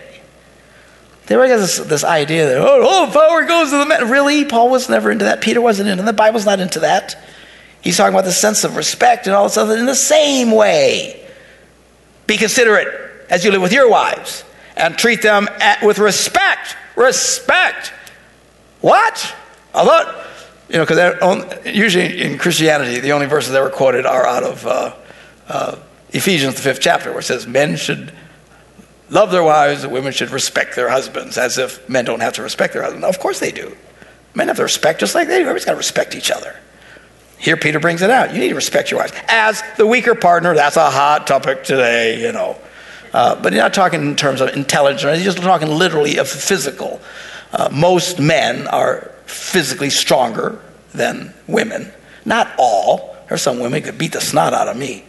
Everybody has this, this idea that, oh, all power goes to the man. Really? Paul was never into that. Peter wasn't into that. The Bible's not into that. He's talking about the sense of respect and all this other in the same way. Be considerate as you live with your wives and treat them at, with respect. Respect. What? I you know, because usually in Christianity, the only verses that were quoted are out of uh, uh, Ephesians, the fifth chapter, where it says men should love their wives and women should respect their husbands, as if men don't have to respect their husbands. Of course they do. Men have to respect just like they do. Everybody's got to respect each other. Here, Peter brings it out. You need to respect your wives. As the weaker partner, that's a hot topic today, you know. Uh, but you're not talking in terms of intelligence, you're just talking literally of physical. Uh, most men are physically stronger than women. Not all. There's some women who could beat the snot out of me,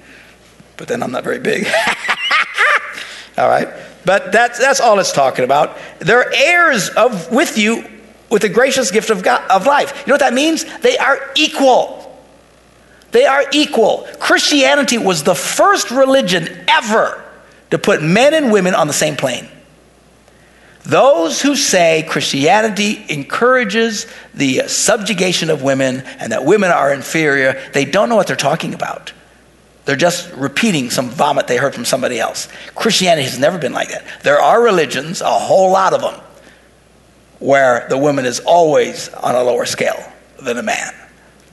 but then I'm not very big. <laughs> all right? But that's, that's all it's talking about. They're heirs of, with you with the gracious gift of, God, of life. You know what that means? They are equal. They are equal. Christianity was the first religion ever to put men and women on the same plane. Those who say Christianity encourages the subjugation of women and that women are inferior, they don't know what they're talking about. They're just repeating some vomit they heard from somebody else. Christianity has never been like that. There are religions, a whole lot of them, where the woman is always on a lower scale than a man,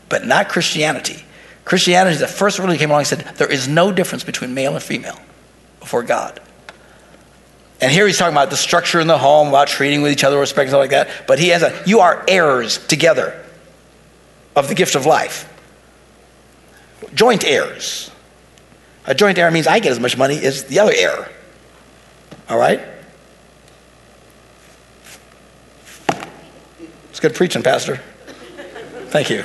but not Christianity. Christianity is the first religion came along and said there is no difference between male and female before God. And here he's talking about the structure in the home, about treating with each other, respect, and stuff like that. But he has a, you are heirs together of the gift of life. Joint heirs. A joint heir means I get as much money as the other heir. All right? It's good preaching, Pastor. Thank you.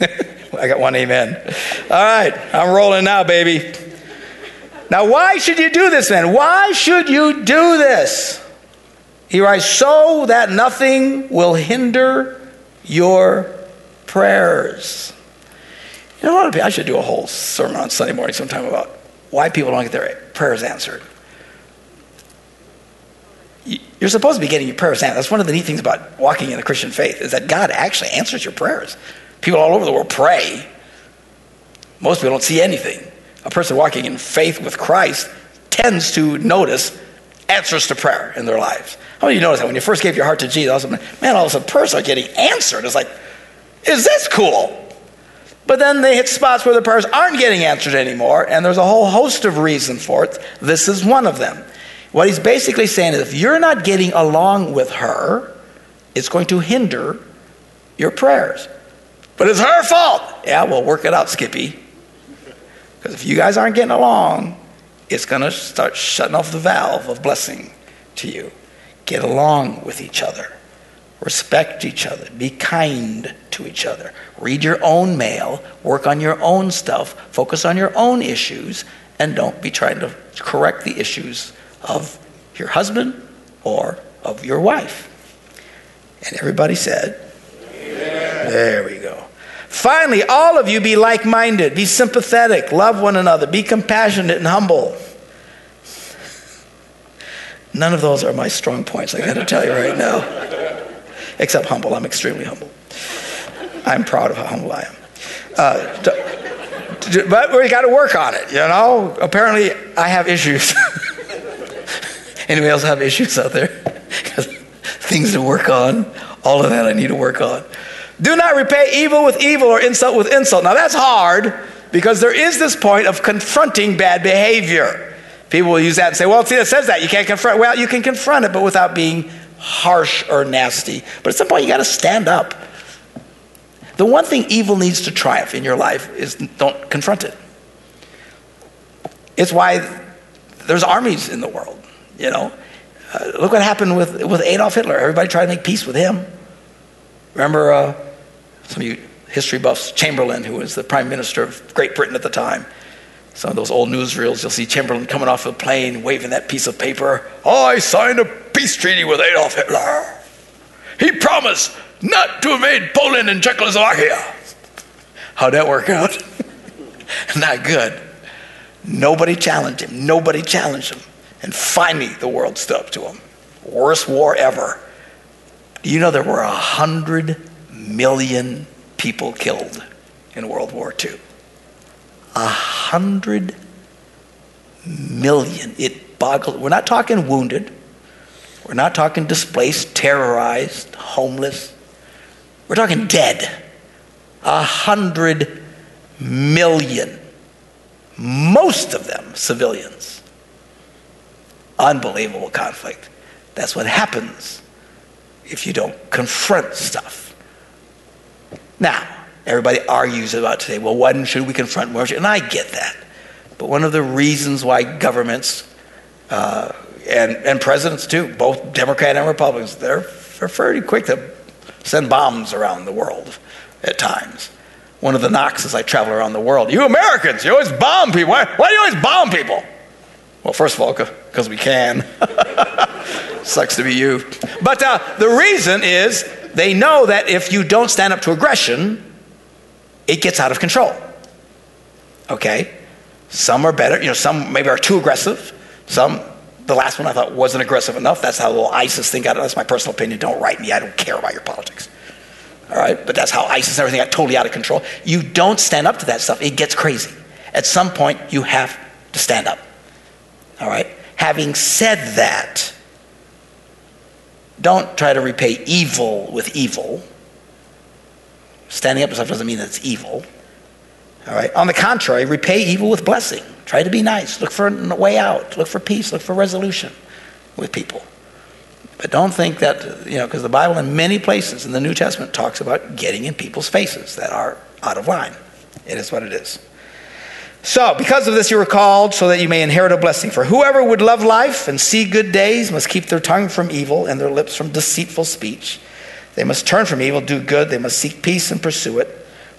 <laughs> I got one amen. All right, I'm rolling now, baby. Now, why should you do this then? Why should you do this? He writes, so that nothing will hinder your prayers. A lot of people, I should do a whole sermon on Sunday morning sometime about why people don't get their prayers answered. You're supposed to be getting your prayers answered. That's one of the neat things about walking in the Christian faith is that God actually answers your prayers. People all over the world pray. Most people don't see anything. A person walking in faith with Christ tends to notice answers to prayer in their lives. How many of you notice that when you first gave your heart to Jesus, man, all of a sudden prayers are getting answered. It's like, is this cool? But then they hit spots where the prayers aren't getting answered anymore, and there's a whole host of reasons for it. This is one of them. What he's basically saying is if you're not getting along with her, it's going to hinder your prayers. But it's her fault. Yeah, well, work it out, Skippy. Because if you guys aren't getting along, it's going to start shutting off the valve of blessing to you. Get along with each other. Respect each other. Be kind to each other. Read your own mail. Work on your own stuff. Focus on your own issues. And don't be trying to correct the issues of your husband or of your wife. And everybody said, Amen. There we go. Finally, all of you be like minded, be sympathetic, love one another, be compassionate and humble. None of those are my strong points, I gotta tell you right now. <laughs> Except humble, I'm extremely humble. I'm proud of how humble I am. Uh, but we got to work on it, you know? Apparently, I have issues. <laughs> Anybody else have issues out there? <laughs> Things to work on. All of that I need to work on. Do not repay evil with evil or insult with insult. Now that's hard because there is this point of confronting bad behavior. People will use that and say, well, see, it says that. You can't confront. Well, you can confront it, but without being harsh or nasty. But at some point, you got to stand up. The one thing evil needs to triumph in your life is don't confront it. It's why there's armies in the world, you know. Uh, look what happened with, with Adolf Hitler. Everybody tried to make peace with him. Remember uh, some of you history buffs, Chamberlain, who was the prime minister of Great Britain at the time. Some of those old newsreels, you'll see Chamberlain coming off a plane, waving that piece of paper. I signed a peace treaty with Adolf Hitler. He promised not to invade Poland and Czechoslovakia. How'd that work out? <laughs> not good. Nobody challenged him. Nobody challenged him. And finally, the world stood up to him. Worst war ever. Do you know there were a hundred million people killed in World War II. A hundred million. It boggled. We're not talking wounded. We're not talking displaced, terrorized, homeless. We're talking dead. A hundred million. Most of them civilians. Unbelievable conflict. That's what happens if you don't confront stuff. Now, everybody argues about today, well, when should we confront more? And I get that. But one of the reasons why governments uh, and, and presidents too, both Democrat and Republicans, they're, they're quick to send bombs around the world at times. One of the knocks as I travel around the world, you Americans, you always bomb people. Why, why do you always bomb people? Well, first of all, because we can. <laughs> Sucks to be you. But uh, the reason is they know that if you don't stand up to aggression, it gets out of control. Okay? Some are better, you know, some maybe are too aggressive. Some, the last one I thought wasn't aggressive enough. That's how the little ISIS thing got. That's my personal opinion. Don't write me. I don't care about your politics. All right? But that's how ISIS and everything got totally out of control. You don't stand up to that stuff, it gets crazy. At some point, you have to stand up. All right? Having said that, don't try to repay evil with evil. Standing up to stuff doesn't mean it's evil. All right? On the contrary, repay evil with blessing. Try to be nice. Look for a way out. Look for peace. Look for resolution with people. But don't think that, you know, because the Bible in many places in the New Testament talks about getting in people's faces that are out of line. It is what it is. So, because of this, you were called so that you may inherit a blessing. For whoever would love life and see good days must keep their tongue from evil and their lips from deceitful speech. They must turn from evil, do good. They must seek peace and pursue it.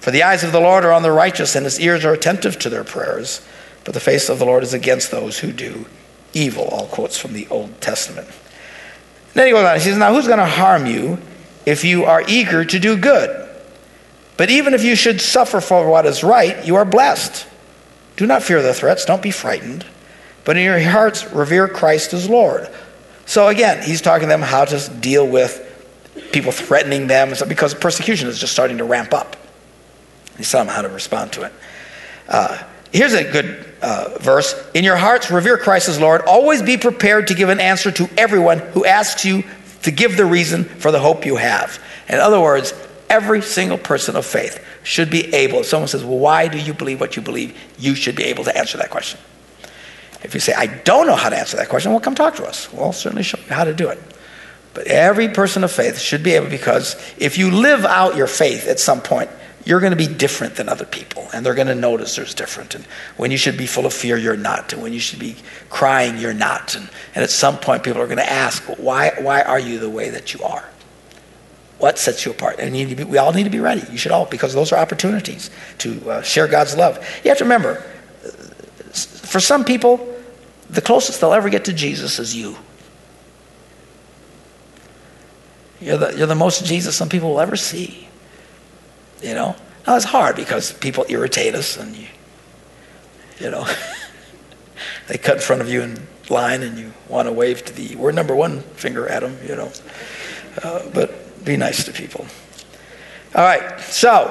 For the eyes of the Lord are on the righteous, and his ears are attentive to their prayers. But the face of the Lord is against those who do evil. All quotes from the Old Testament. And then he goes on. He says, Now who's going to harm you if you are eager to do good? But even if you should suffer for what is right, you are blessed. Do not fear the threats, don't be frightened, but in your hearts revere Christ as Lord. So again, he's talking to them how to deal with people threatening them because persecution is just starting to ramp up. Telling them how to respond to it. Uh, here's a good uh, verse In your hearts, revere Christ as Lord. Always be prepared to give an answer to everyone who asks you to give the reason for the hope you have. In other words, every single person of faith should be able, if someone says, Well, why do you believe what you believe? You should be able to answer that question. If you say, I don't know how to answer that question, well, come talk to us. We'll certainly show you how to do it. But every person of faith should be able, because if you live out your faith at some point, you're going to be different than other people, and they're going to notice there's different. And when you should be full of fear, you're not. And when you should be crying, you're not. And, and at some point, people are going to ask, why, why are you the way that you are? What sets you apart? And you be, we all need to be ready. You should all, because those are opportunities to uh, share God's love. You have to remember, for some people, the closest they'll ever get to Jesus is you. You're the, you're the most Jesus some people will ever see. You know? Now, it's hard because people irritate us and you, you know, <laughs> they cut in front of you in line and you want to wave to the, we're number one finger at them, you know. Uh, but be nice to people. All right, so,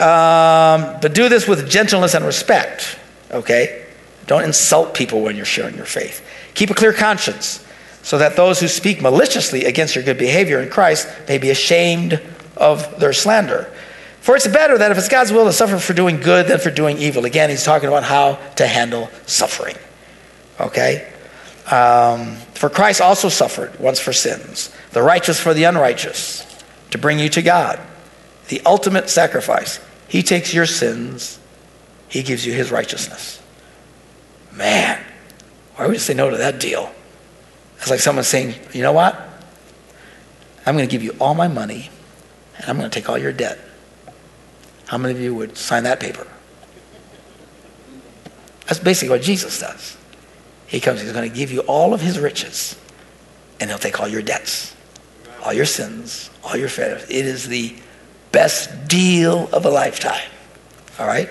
um, but do this with gentleness and respect, okay? Don't insult people when you're sharing your faith. Keep a clear conscience so that those who speak maliciously against your good behavior in Christ may be ashamed of their slander. For it's better that if it's God's will to suffer for doing good than for doing evil. Again, he's talking about how to handle suffering. Okay? Um, for Christ also suffered once for sins, the righteous for the unrighteous, to bring you to God. The ultimate sacrifice. He takes your sins, He gives you His righteousness. Man, why would you say no to that deal? It's like someone saying, you know what? I'm going to give you all my money and I'm going to take all your debt. How many of you would sign that paper? That's basically what Jesus does. He comes, he's going to give you all of his riches, and he'll take all your debts, all your sins, all your failures. It is the best deal of a lifetime. All right?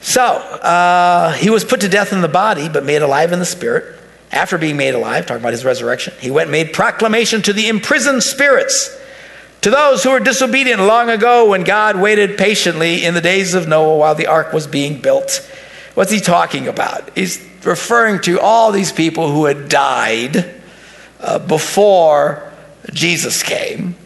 So, uh, he was put to death in the body, but made alive in the spirit. After being made alive, talking about his resurrection, he went and made proclamation to the imprisoned spirits, to those who were disobedient long ago when God waited patiently in the days of Noah while the ark was being built. What's he talking about? He's referring to all these people who had died uh, before Jesus came.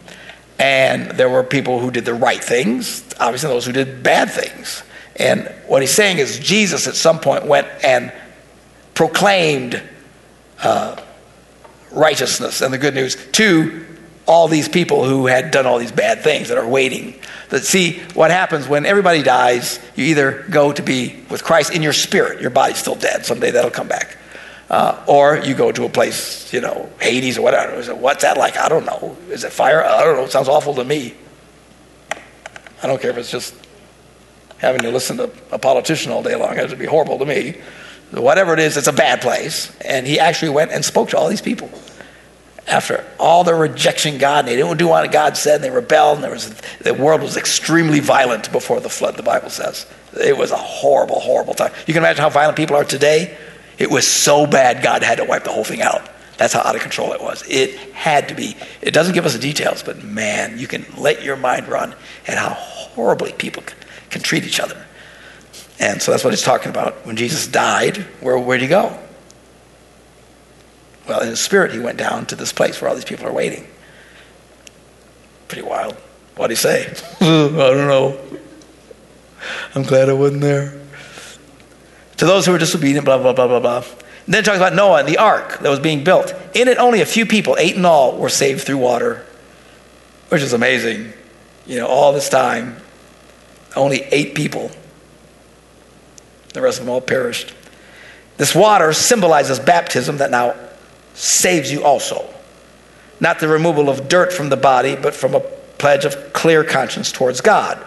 And there were people who did the right things, obviously, those who did bad things. And what he's saying is, Jesus at some point went and proclaimed uh, righteousness and the good news to all these people who had done all these bad things that are waiting. That see, what happens when everybody dies, you either go to be with Christ in your spirit, your body's still dead, someday that'll come back. Uh, or you go to a place, you know, Hades or whatever. Is it, What's that like? I don't know. Is it fire? I don't know. It sounds awful to me. I don't care if it's just having to listen to a politician all day long. It would be horrible to me. Whatever it is, it's a bad place. And he actually went and spoke to all these people. After all their rejection God, and they didn't do what God said, and they rebelled, and there was, the world was extremely violent before the flood, the Bible says. It was a horrible, horrible time. You can imagine how violent people are today. It was so bad, God had to wipe the whole thing out. That's how out of control it was. It had to be. It doesn't give us the details, but man, you can let your mind run at how horribly people can treat each other. And so that's what he's talking about. When Jesus died, where, where'd he go? Well, in his spirit, he went down to this place where all these people are waiting. Pretty wild. What'd he say? <laughs> I don't know. I'm glad I wasn't there. To those who were disobedient, blah, blah, blah, blah, blah. And then it talks about Noah and the ark that was being built. In it, only a few people, eight in all, were saved through water, which is amazing. You know, all this time, only eight people. The rest of them all perished. This water symbolizes baptism that now saves you also. Not the removal of dirt from the body, but from a pledge of clear conscience towards God.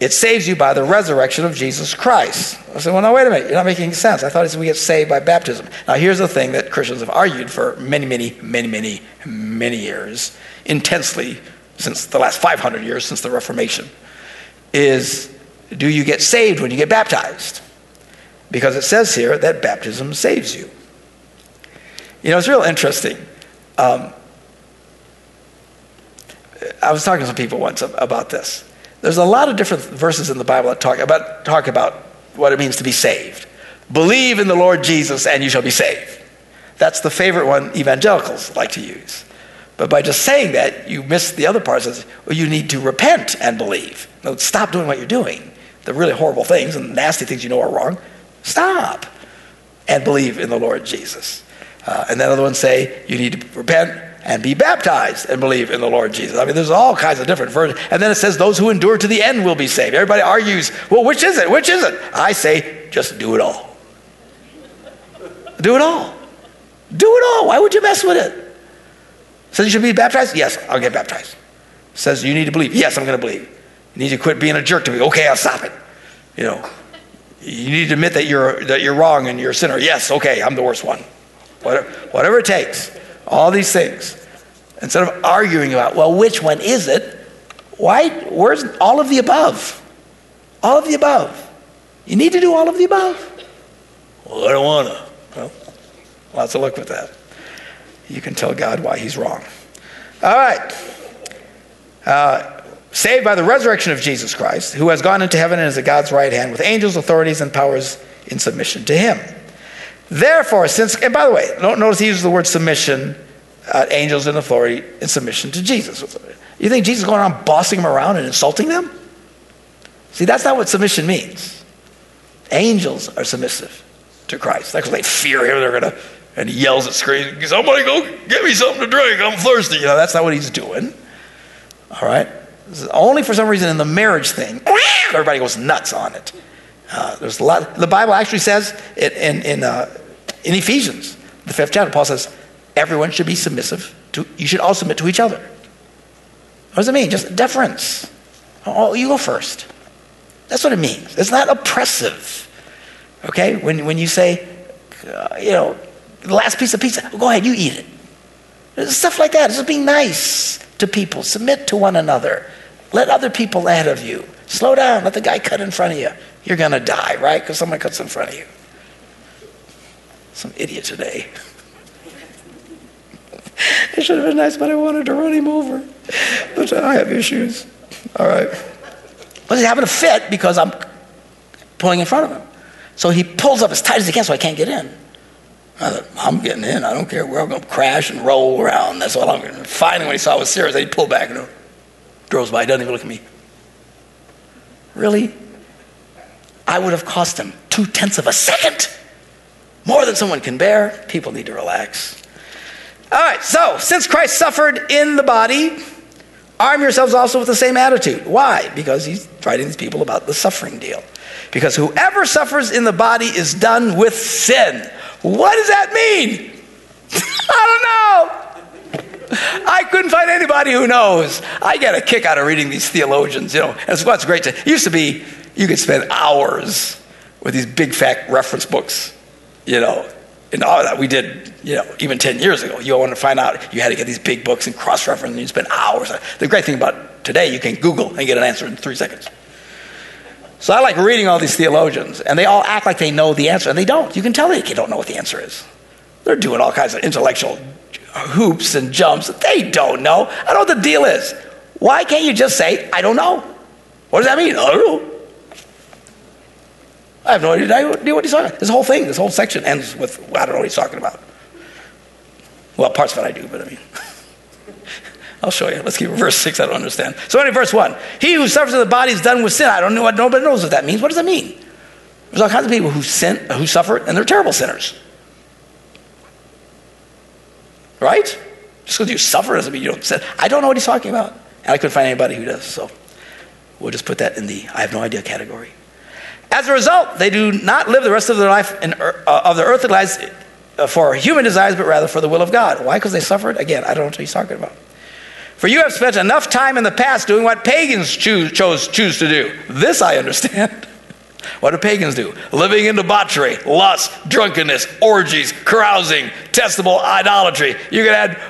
It saves you by the resurrection of Jesus Christ. I said, well, no, wait a minute. You're not making sense. I thought it said we get saved by baptism. Now, here's the thing that Christians have argued for many, many, many, many, many years, intensely since the last 500 years, since the Reformation, is do you get saved when you get baptized? Because it says here that baptism saves you. You know, it's real interesting. Um, I was talking to some people once about this. There's a lot of different verses in the Bible that talk about, talk about what it means to be saved. Believe in the Lord Jesus and you shall be saved. That's the favorite one evangelicals like to use. But by just saying that, you miss the other part. Says, well, you need to repent and believe. No, stop doing what you're doing. The really horrible things and nasty things you know are wrong. Stop and believe in the Lord Jesus. Uh, and then other ones say you need to repent and be baptized and believe in the Lord Jesus. I mean, there's all kinds of different versions. And then it says those who endure to the end will be saved. Everybody argues, well, which is it? Which is it? I say, just do it all. Do it all. Do it all. Why would you mess with it? Says you should be baptized? Yes, I'll get baptized. Says you need to believe? Yes, I'm going to believe. You need to quit being a jerk to me. Okay, I'll stop it. You know, you need to admit that you're that you're wrong and you're a sinner. Yes, okay, I'm the worst one. Whatever, whatever it takes. All these things. Instead of arguing about, well, which one is it? Why? Where's all of the above? All of the above. You need to do all of the above. Well, I don't want to. Well, lots of luck with that. You can tell God why he's wrong. All right. Uh, saved by the resurrection of Jesus Christ, who has gone into heaven and is at God's right hand with angels, authorities, and powers in submission to him. Therefore, since, and by the way, notice he uses the word submission, uh, angels and authority in submission to Jesus. You think Jesus is going around bossing them around and insulting them? See, that's not what submission means. Angels are submissive to Christ. That's because they fear him. They're going to, and he yells at screens, somebody go get me something to drink. I'm thirsty. You know, that's not what he's doing. All right? Only for some reason in the marriage thing, everybody goes nuts on it. Uh, there's a lot. The Bible actually says it in in, uh, in Ephesians, the fifth chapter. Paul says everyone should be submissive. To, you should all submit to each other. What does it mean? Just deference. Oh, you go first. That's what it means. It's not oppressive. Okay? When, when you say, uh, you know, the last piece of pizza, go ahead, you eat it. Stuff like that. It's just being nice to people. Submit to one another. Let other people ahead of you. Slow down. Let the guy cut in front of you. You're going to die, right? Because someone cuts in front of you. Some idiot today. <laughs> it should have been nice, but I wanted to run him over. But I have issues. All right. But he's having a fit because I'm pulling in front of him. So he pulls up as tight as he can so I can't get in. I thought, I'm getting in. I don't care. We're going to crash and roll around. That's all I'm going to Finally, when he saw I was serious, he pulled back and drove by. Doesn't even look at me. Really? I would have cost him two tenths of a second. More than someone can bear. People need to relax. All right, so since Christ suffered in the body, arm yourselves also with the same attitude. Why? Because he's writing these people about the suffering deal. Because whoever suffers in the body is done with sin. What does that mean? <laughs> I don't know. I couldn't find anybody who knows. I get a kick out of reading these theologians, you know. That's what's great. To, it used to be you could spend hours with these big fat reference books, you know, and all that we did, you know, even 10 years ago. You all want to find out, you had to get these big books and cross reference, and you spend hours. The great thing about today, you can Google and get an answer in three seconds. So I like reading all these theologians, and they all act like they know the answer, and they don't. You can tell they don't know what the answer is. They're doing all kinds of intellectual hoops and jumps. They don't know. I don't know what the deal is. Why can't you just say, I don't know? What does that mean? I don't know. I have no idea what he's talking about. This whole thing, this whole section ends with, I don't know what he's talking about. Well, parts of it I do, but I mean, <laughs> I'll show you. Let's keep verse 6. I don't understand. So, anyway, verse 1. He who suffers in the body is done with sin. I don't know what nobody knows what that means. What does that mean? There's all kinds of people who sin, who suffer, and they're terrible sinners. Right? Just because you suffer doesn't mean you don't sin. I don't know what he's talking about. And I couldn't find anybody who does. So we'll just put that in the I have no idea category. As a result, they do not live the rest of their life in, uh, of their earthly lives uh, for human desires, but rather for the will of God. Why? Because they suffered? Again, I don't know what he's talking about. For you have spent enough time in the past doing what pagans choose, chose, choose to do. This I understand. <laughs> What do pagans do? Living in debauchery, lust, drunkenness, orgies, carousing, testable idolatry. You can add,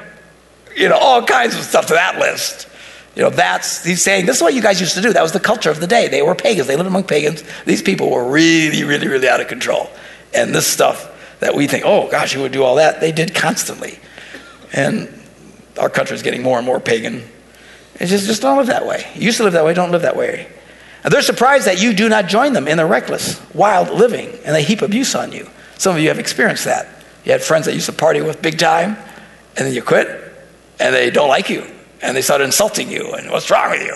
you know, all kinds of stuff to that list. You know, that's, he's saying, this is what you guys used to do. That was the culture of the day. They were pagans. They lived among pagans. These people were really, really, really out of control. And this stuff that we think, oh gosh, you would do all that, they did constantly. And our country is getting more and more pagan. It's just, just don't live that way. You used to live that way, don't live that way. They're surprised that you do not join them in their reckless, wild living, and they heap abuse on you. Some of you have experienced that. You had friends that used to party with big time, and then you quit, and they don't like you, and they start insulting you, and what's wrong with you?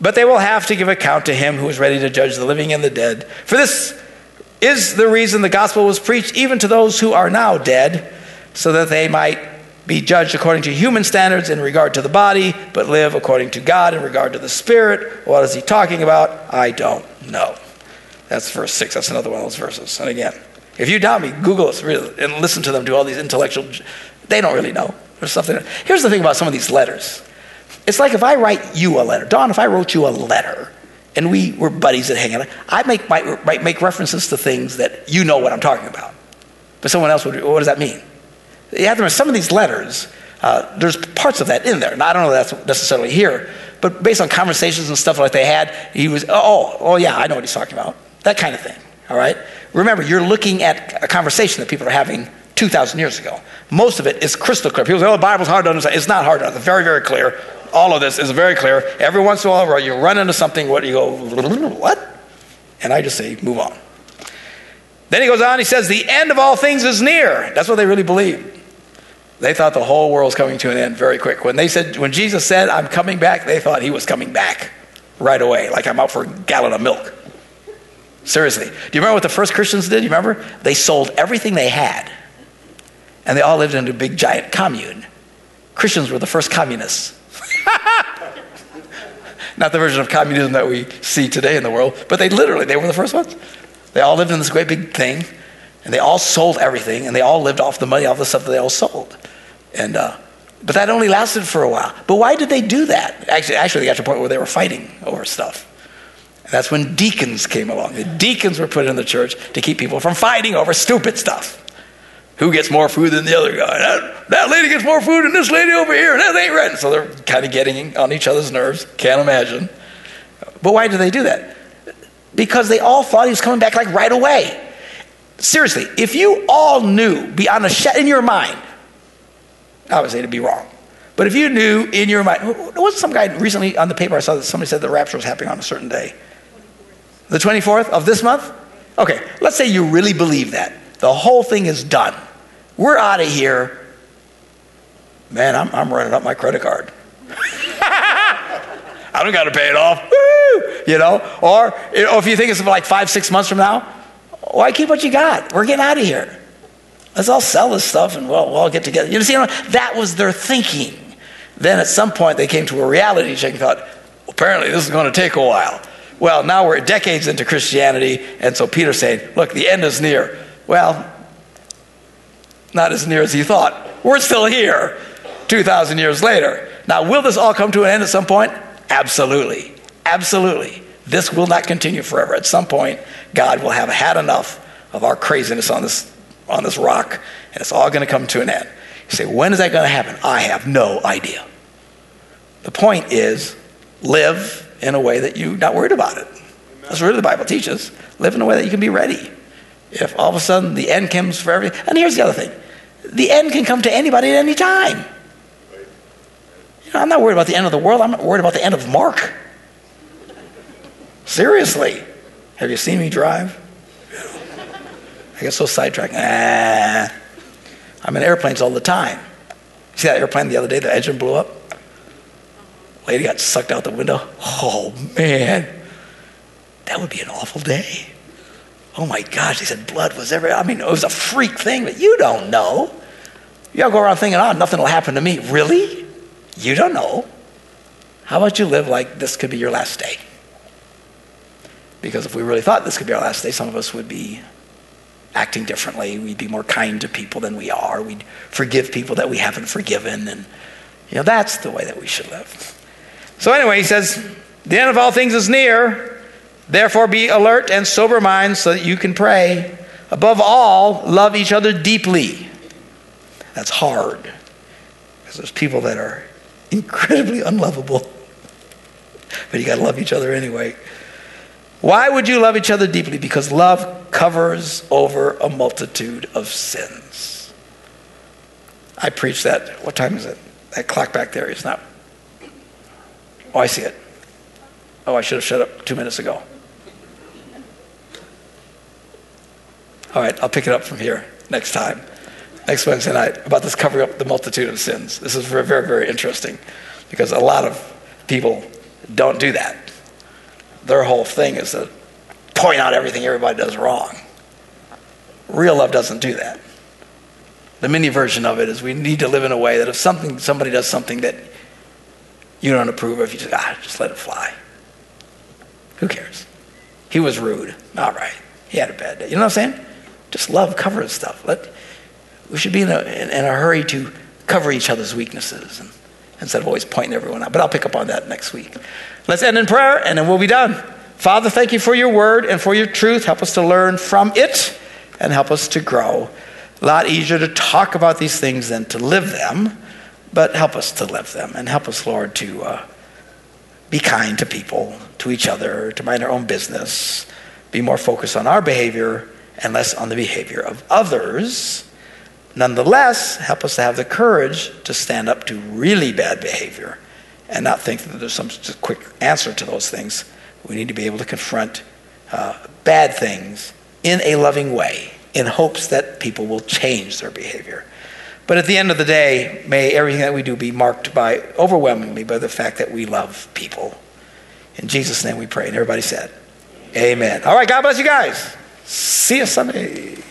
But they will have to give account to him who is ready to judge the living and the dead. For this is the reason the gospel was preached even to those who are now dead, so that they might be judged according to human standards in regard to the body, but live according to God in regard to the spirit. What is he talking about? I don't know. That's verse 6. That's another one of those verses. And again, if you doubt me, Google it and listen to them do all these intellectual. They don't really know. There's something. Here's the thing about some of these letters. It's like if I write you a letter, Don. If I wrote you a letter, and we were buddies that hang out, I might, might make references to things that you know what I'm talking about, but someone else would. What does that mean? Are some of these letters, uh, there's parts of that in there. Now, I don't know that's necessarily here, but based on conversations and stuff like they had, he was, oh, oh, yeah, I know what he's talking about. That kind of thing, all right? Remember, you're looking at a conversation that people are having 2,000 years ago. Most of it is crystal clear. People say, oh, the Bible's hard to understand. It's not hard to understand. It's very, very clear. All of this is very clear. Every once in a while, you run into something, what you go, what? And I just say, move on. Then he goes on, he says, the end of all things is near. That's what they really believe. They thought the whole world's coming to an end very quick. When they said, when Jesus said, I'm coming back, they thought he was coming back right away, like I'm out for a gallon of milk. Seriously. Do you remember what the first Christians did? You remember? They sold everything they had. And they all lived in a big giant commune. Christians were the first communists. <laughs> Not the version of communism that we see today in the world, but they literally, they were the first ones. They all lived in this great big thing, and they all sold everything, and they all lived off the money, off the stuff that they all sold. And, uh, but that only lasted for a while. But why did they do that? Actually, actually, they got to a point where they were fighting over stuff. And that's when deacons came along. The deacons were put in the church to keep people from fighting over stupid stuff. Who gets more food than the other guy? That, that lady gets more food than this lady over here, and that ain't right. So they're kind of getting on each other's nerves. Can't imagine. But why did they do that? Because they all thought he was coming back like right away. Seriously, if you all knew beyond a shadow in your mind Obviously, it'd be wrong. But if you knew in your mind, was some guy recently on the paper I saw that somebody said the rapture was happening on a certain day. The 24th of this month? Okay, let's say you really believe that. The whole thing is done. We're out of here. Man, I'm, I'm running up my credit card. <laughs> I don't got to pay it off. Woo! You know? Or, or if you think it's like five, six months from now, why keep what you got? We're getting out of here. Let's all sell this stuff and we'll, we'll all get together. You know, see, that was their thinking. Then at some point they came to a reality check and thought, apparently this is going to take a while. Well, now we're decades into Christianity, and so Peter's saying, look, the end is near. Well, not as near as he thought. We're still here 2,000 years later. Now, will this all come to an end at some point? Absolutely. Absolutely. This will not continue forever. At some point, God will have had enough of our craziness on this, on this rock, and it's all going to come to an end. You say, when is that going to happen? I have no idea. The point is, live in a way that you're not worried about it. That's what the Bible teaches. Live in a way that you can be ready. If all of a sudden the end comes for everything, and here's the other thing the end can come to anybody at any time. You know, I'm not worried about the end of the world, I'm not worried about the end of Mark. Seriously. Have you seen me drive? I get so sidetracked. Ah. I'm in airplanes all the time. See that airplane the other day, the engine blew up? Lady got sucked out the window. Oh, man. That would be an awful day. Oh my gosh, they said blood was everywhere. I mean, it was a freak thing, but you don't know. You all go around thinking, oh, nothing will happen to me. Really? You don't know. How about you live like this could be your last day? Because if we really thought this could be our last day, some of us would be acting differently. We'd be more kind to people than we are. We'd forgive people that we haven't forgiven. And, you know, that's the way that we should live. So, anyway, he says, the end of all things is near. Therefore, be alert and sober minded so that you can pray. Above all, love each other deeply. That's hard because there's people that are incredibly unlovable, <laughs> but you got to love each other anyway. Why would you love each other deeply? Because love covers over a multitude of sins. I preach that. What time is it? That clock back there is not. Oh, I see it. Oh, I should have shut up two minutes ago. All right, I'll pick it up from here next time, next Wednesday night, about this covering up the multitude of sins. This is very, very, very interesting because a lot of people don't do that. Their whole thing is to point out everything everybody does wrong. Real love doesn't do that. The mini version of it is we need to live in a way that if something somebody does something that you don't approve of, you just ah, just let it fly. Who cares? He was rude. All right. He had a bad day. You know what I'm saying? Just love covers stuff. Let, we should be in a, in, in a hurry to cover each other's weaknesses and, instead of always pointing everyone out. But I'll pick up on that next week. Let's end in prayer and then we'll be done. Father, thank you for your word and for your truth. Help us to learn from it and help us to grow. A lot easier to talk about these things than to live them, but help us to live them and help us, Lord, to uh, be kind to people, to each other, to mind our own business, be more focused on our behavior and less on the behavior of others. Nonetheless, help us to have the courage to stand up to really bad behavior and not think that there's some quick answer to those things. We need to be able to confront uh, bad things in a loving way in hopes that people will change their behavior. But at the end of the day, may everything that we do be marked by overwhelmingly by the fact that we love people. In Jesus' name we pray. And everybody said, Amen. All right, God bless you guys. See you Sunday.